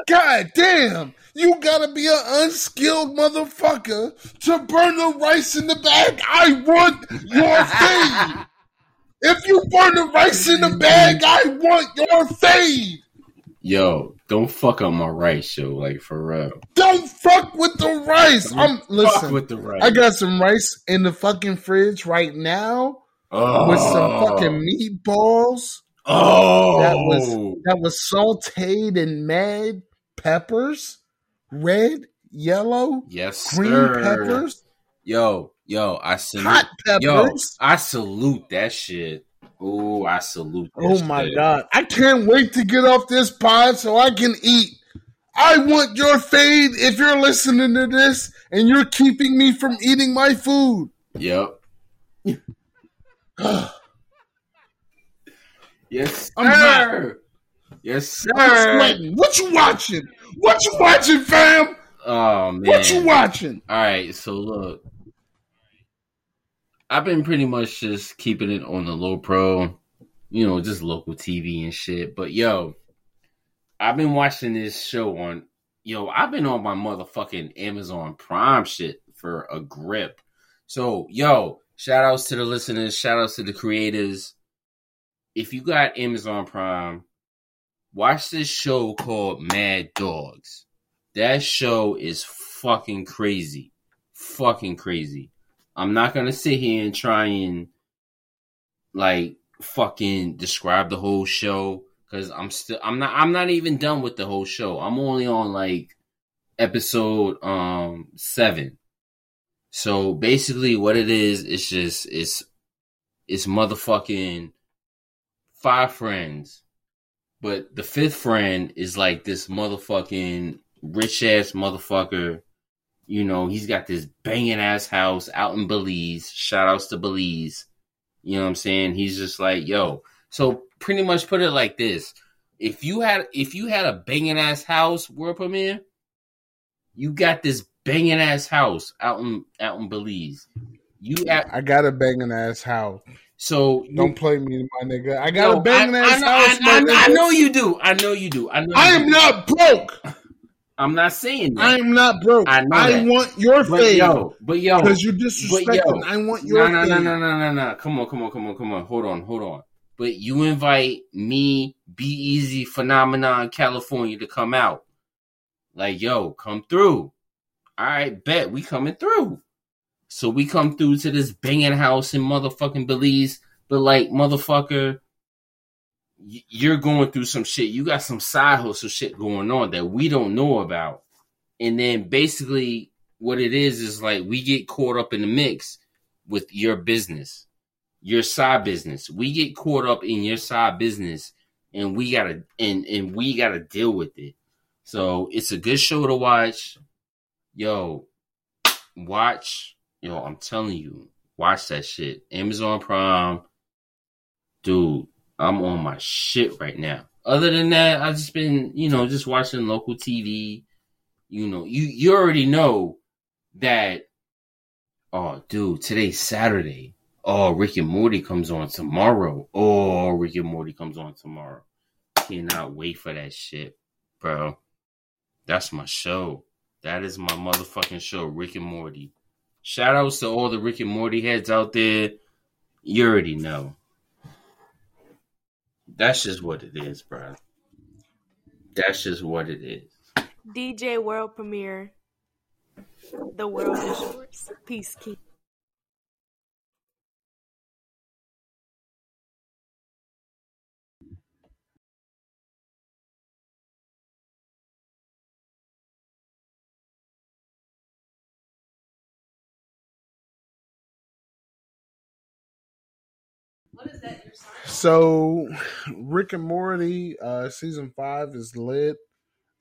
God damn. You gotta be an unskilled motherfucker to burn the rice in the bag. I want your fade. If you burn the rice in the bag, I want your fade. Yo, don't fuck up my rice, yo. Like for real. Don't fuck with the rice. I'm fuck listen. with the rice. I got some rice in the fucking fridge right now oh. with some fucking meatballs Oh, that was that was sauteed in mad peppers, red, yellow, yes, green sir. peppers, Yo, yo, I salute. hot Yo. I salute that shit. Oh, I salute. That Oh my shit. god! I can't wait to get off this pod so I can eat. I want your fade if you're listening to this and you're keeping me from eating my food. Yep. Yes, I'm sir. Yes, sir. I'm sweating. What you watching? What you watching, fam? Oh man. What you watching? All right, so look, I've been pretty much just keeping it on the low pro, you know, just local TV and shit. But yo, I've been watching this show on, yo, I've been on my motherfucking Amazon Prime shit for a grip. So, yo, shout outs to the listeners, shout outs to the creators. If you got Amazon Prime, watch this show called Mad Dogs. That show is fucking crazy. Fucking crazy. I'm not gonna sit here and try and like fucking describe the whole show because I'm still I'm not I'm not even done with the whole show. I'm only on like episode um seven. So basically what it is, it's just it's it's motherfucking five friends. But the fifth friend is like this motherfucking rich ass motherfucker. You know, he's got this banging ass house out in Belize. Shout outs to Belize. You know what I'm saying? He's just like, yo. So pretty much put it like this. If you had if you had a banging ass house world premiere, you got this banging ass house out in out in Belize. You have, I got a banging ass house. so Don't play me, my nigga. I got No, a banging I, ass I, house. I, I, my I nigga. know you do. I know you do. I know. I am do. not broke. I'm not saying that. I am not broke. I I, want your but fame yo, but yo, because you disrespecting. yo, I want no, your no, no, fame. no, no, no, no. Come on, come on, come on, come on. Hold on, hold on. But you invite me, Be Easy Phenomenon California to come out. Like, yo, come through. All right, bet we coming through. So we come through to this banging house in motherfucking Belize, but like motherfucker, you're going through some shit. You got some side hustle shit going on that we don't know about. And then basically what it is is like we get caught up in the mix with your business, your side business. We get caught up in your side business and we gotta and and we gotta deal with it. So it's a good show to watch. Yo, watch. Yo, I'm telling you, watch that shit. Amazon Prime. Dude, I'm on my shit right now. Other than that, I've just been, you know, just watching local TV. You know, you you already know that oh dude, today's Saturday. Oh, Rick and Morty comes on tomorrow. Oh, Rick and Morty comes on tomorrow. Cannot wait for that shit, bro. That's my show. That is my motherfucking show, Rick and Morty. Shout outs to all the Rick and Morty heads out there. You already know. That's just what it is, bro. That's just what it is. DJ World Premiere. The world is yours. Peace, King. So, Rick and Morty uh, season five is lit.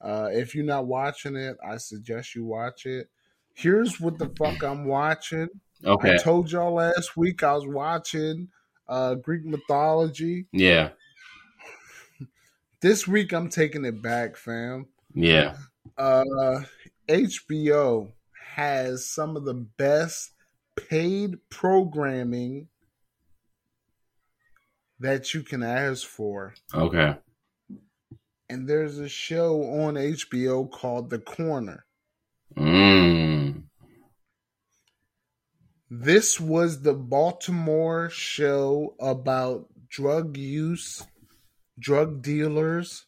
Uh, if you're not watching it, I suggest you watch it. Here's what the fuck I'm watching. Okay. I told y'all last week I was watching uh, Greek mythology. Yeah. This week I'm taking it back, fam. Yeah. Uh, HBO has some of the best paid programming that you can ask for. Okay. And there's a show on HBO called The Corner. Mm. This was the Baltimore show about drug use, drug dealers,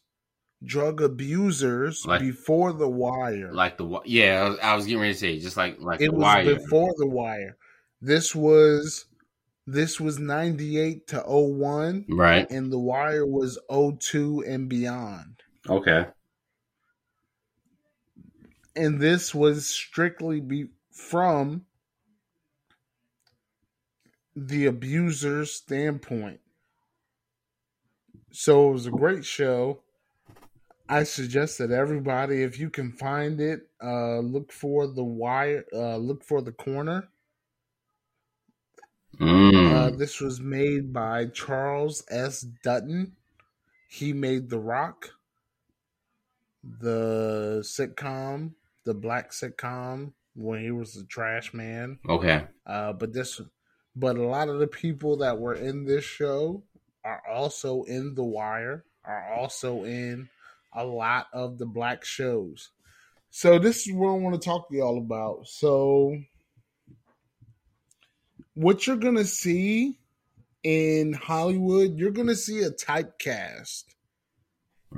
drug abusers Like- before The Wire. Like the yeah, I was, I was getting ready to say just like like it the was wire. before The Wire. This was this was 98 to 01 Right. and The Wire was 02 and beyond. Okay. and this was strictly be from the abuser's standpoint. So it was a great show. I suggest that everybody, if you can find it, uh, look for the wire, uh, look for the corner. Mm. Uh, this was made by Charles S. Dutton. He made The Roc, the sitcom, the black sitcom when he was the trash man. okay. Uh, but this, but a lot of the people that were in this show are also in The Wire, are also in a lot of the black shows. So this is what I want to talk to y'all about. So what you're gonna see in Hollywood, you're gonna see a typecast.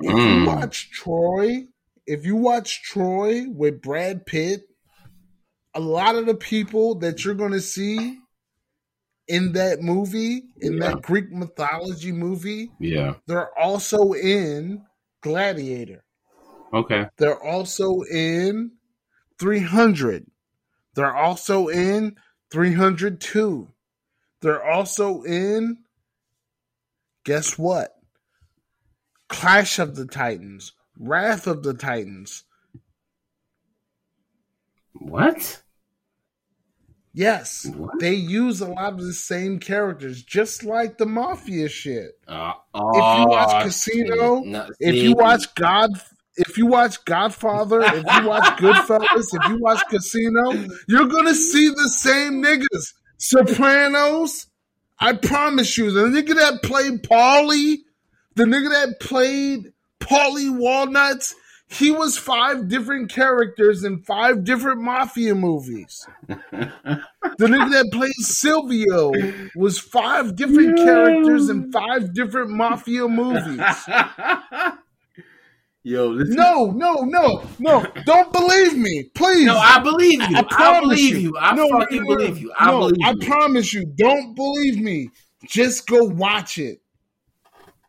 If you Mm. watch Troy, if you watch Troy with Brad Pitt, a lot of the people that you're gonna see in that movie, in Yeah. that Greek mythology movie, Yeah. they're also in Gladiator. Okay. They're also in 300. They're also in 302. They're also in, guess what? Clash of the Titans, Wrath of the Titans. What? Yes, What? they use a lot of the same characters, just like the Mafia shit. Uh, If you watch oh, Casino. No, If you watch God, if you watch Godfather, if you watch Goodfellas, if you watch Casino, you're gonna see the same niggas. Sopranos, I promise you, the nigga that played Paulie, the nigga that played Paulie Walnuts, he was five different characters in five different mafia movies. The nigga that played Silvio was five different characters in five different mafia movies. Yo, listen. No, no, no, no! Don't believe me, please. No, I believe you. I, promise believe you. I No, no, fucking no, no. believe you. I no, believe I you. promise you. Don't believe me. Just go watch it.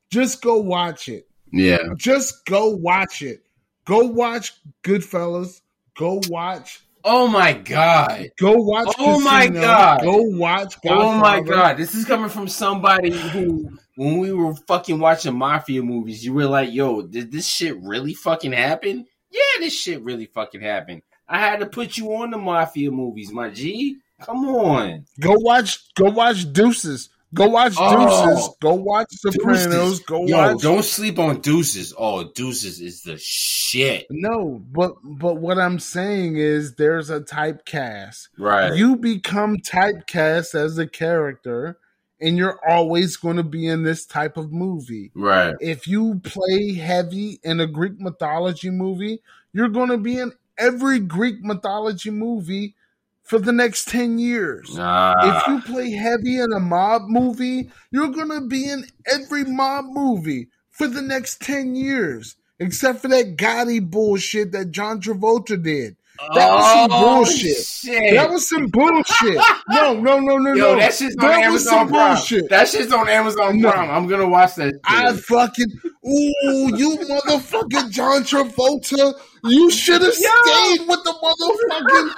Just go watch it. yeah. Just go watch it. Go watch Goodfellas. Go watch. Oh my god. Go watch. Oh my God. Go watch. Oh my god. This is coming from somebody who, when we were fucking watching mafia movies, you were like, yo, did this shit really fucking happen? Yeah, this shit really fucking happened. I had to put you on the mafia movies, my G. Come on. Go watch. Go watch Deuces. Go watch Oh. Deuces. Go watch Sopranos. Deuces. Go Yo, watch. don't sleep on Deuces. Oh, Deuces is the shit. No, but but what I'm saying is there's a typecast. Right. You become typecast as a character, and you're always going to be in this type of movie. right. If you play heavy in a Greek mythology movie, you're going to be in every Greek mythology movie for the next 10 years. Nah. If you play heavy in a mob movie, you're going to be in every mob movie for the next 10 years, except for that Gotti bullshit that John Travolta did. That was some Oh, bullshit. shit. That was some bullshit. No, no, no, no, Yo, no. that shit's on That was some Prime. bullshit. That shit's on Amazon No. Prime. I'm gonna watch that. Shit. I fucking ooh, you motherfucking John Travolta. You should have stayed with the motherfucking.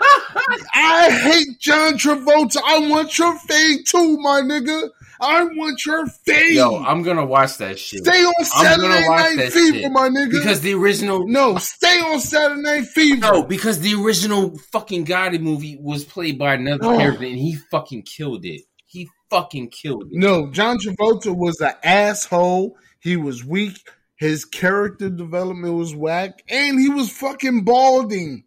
I hate John Travolta. I want your fade too, my nigga. I want your fade. Yo, I'm gonna watch that shit. stay on Saturday Night Fever, shit. my nigga. because the original no, stay on Saturday Night Fever. no, because the original fucking Gotti movie was played by another Oh. character and he fucking killed it. He fucking killed it. No, John Travolta was an asshole. He was weak. His character development was whack, and he was fucking balding.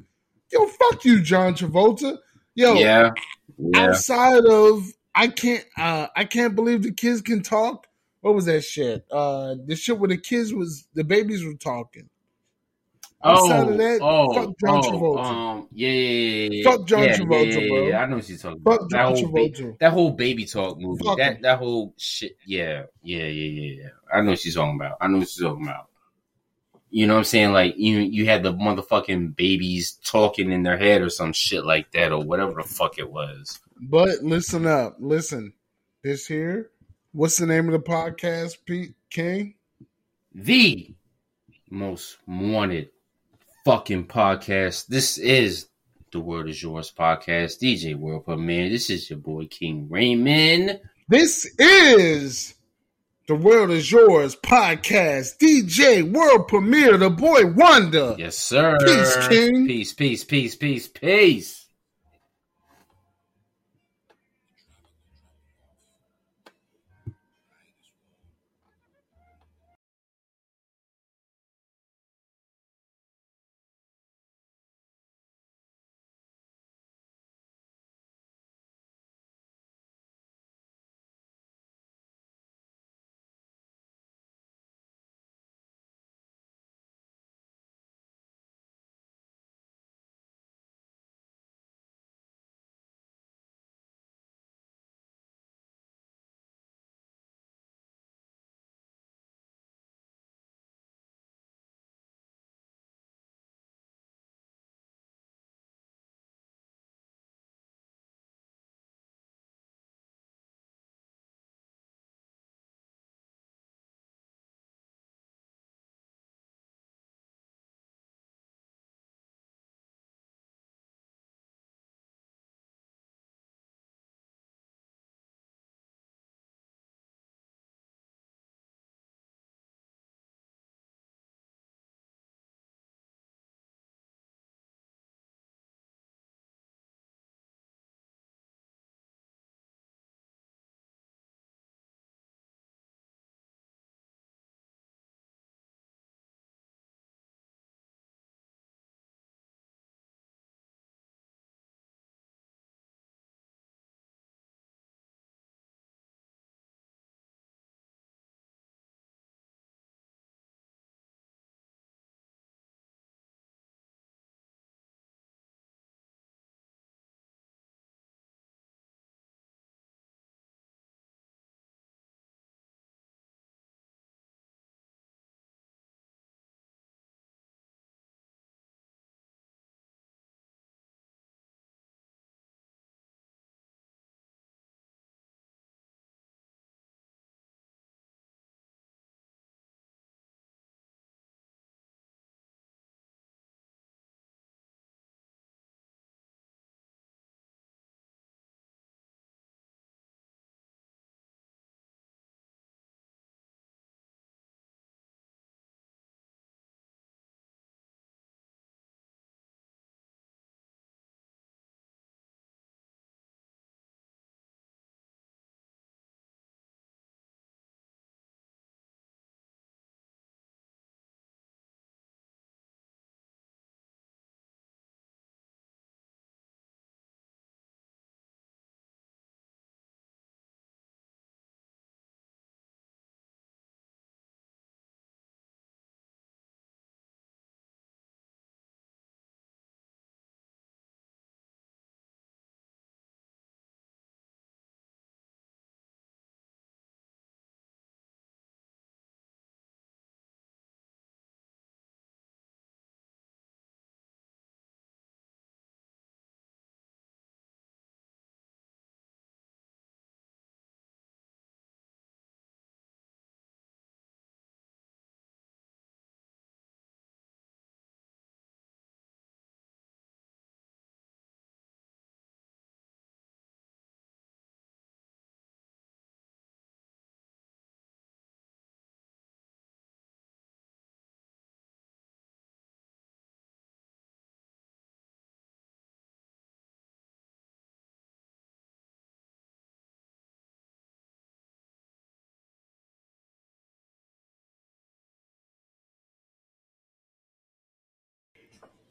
Yo, fuck you, John Travolta. Yo, Yeah, yeah. outside of I can't, uh, I can't believe the kids can talk. What was that shit? Uh, the shit where the kids was the babies were talking. Outside Oh, of that, oh, fuck John oh, Travolta. Um, yeah, yeah, yeah, yeah. Fuck John yeah, Travolta, yeah, yeah, bro. Yeah, I know what you're talking Fuck about. John that, whole ba- Travolta. that whole baby talk movie. Fuck that him. that whole shit. Yeah, yeah, yeah, yeah, yeah. I know what you're talking about. I know what you're talking about. You know what I'm saying? Like you, you had the motherfucking babies talking in their head or some shit like that, or whatever the fuck it was. But listen up, listen. This here, what's the name of the podcast, Pete King? The most wanted fucking podcast. This is the World Is Yours podcast. DJ World Premiere. This is your boy King Raymond. This is the World Is Yours podcast. DJ World Premiere, the boy Wonder. Yes, sir. Peace, King. Peace, peace, peace, peace, peace.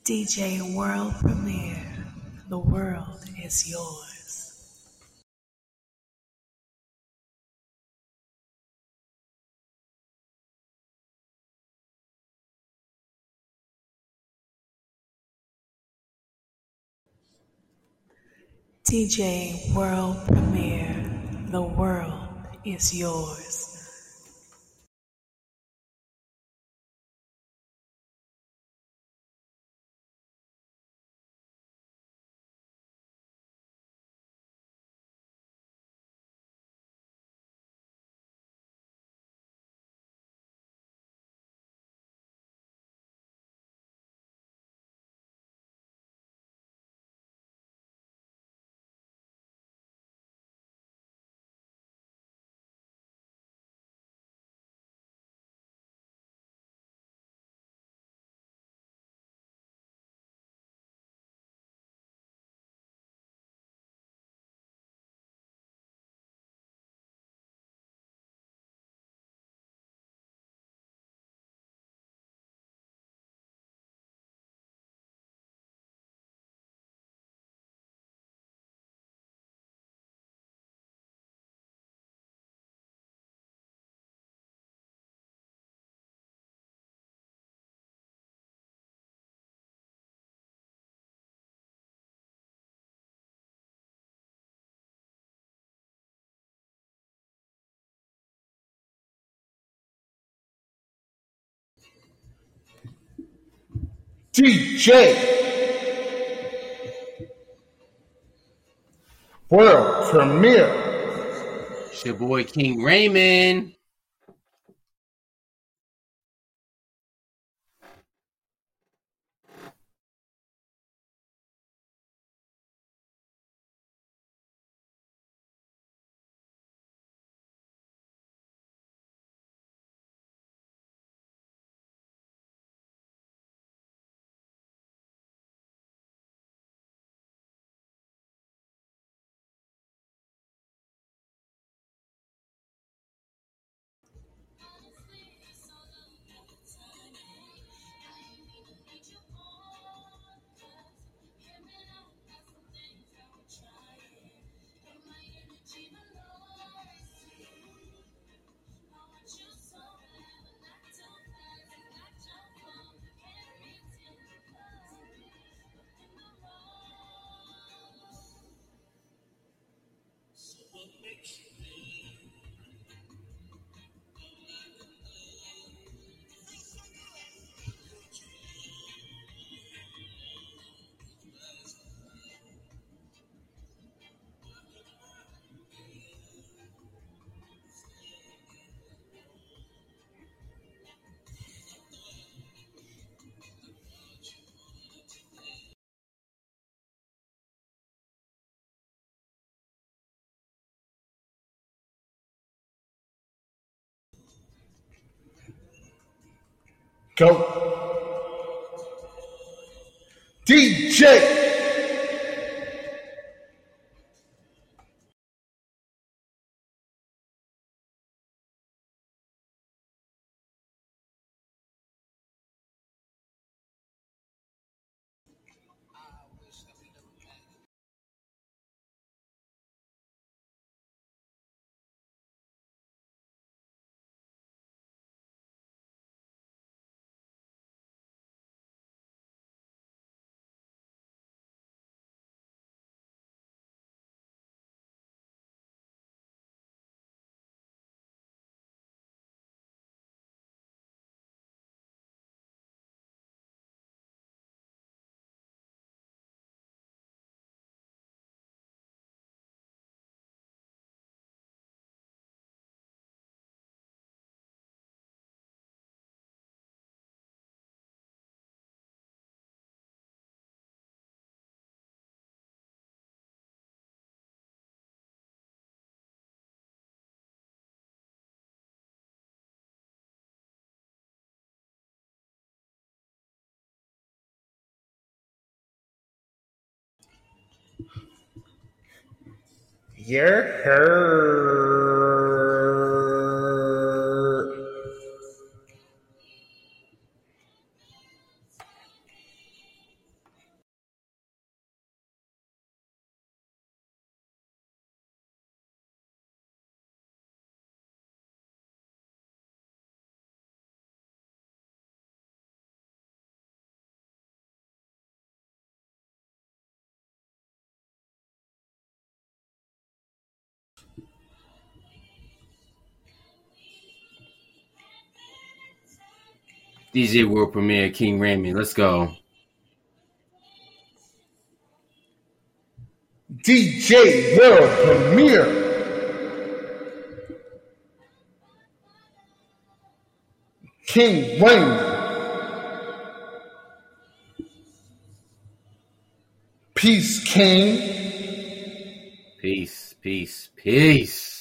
DJ World Premiere. The world is yours. DJ World Premiere. The world is yours. DJ World Premiere. It's your boy King Raymond. Go. DJ Hurt. DJ World Premiere King Raymond. Let's go. DJ World Premiere. King Wayne. Peace, King. Peace, peace, peace.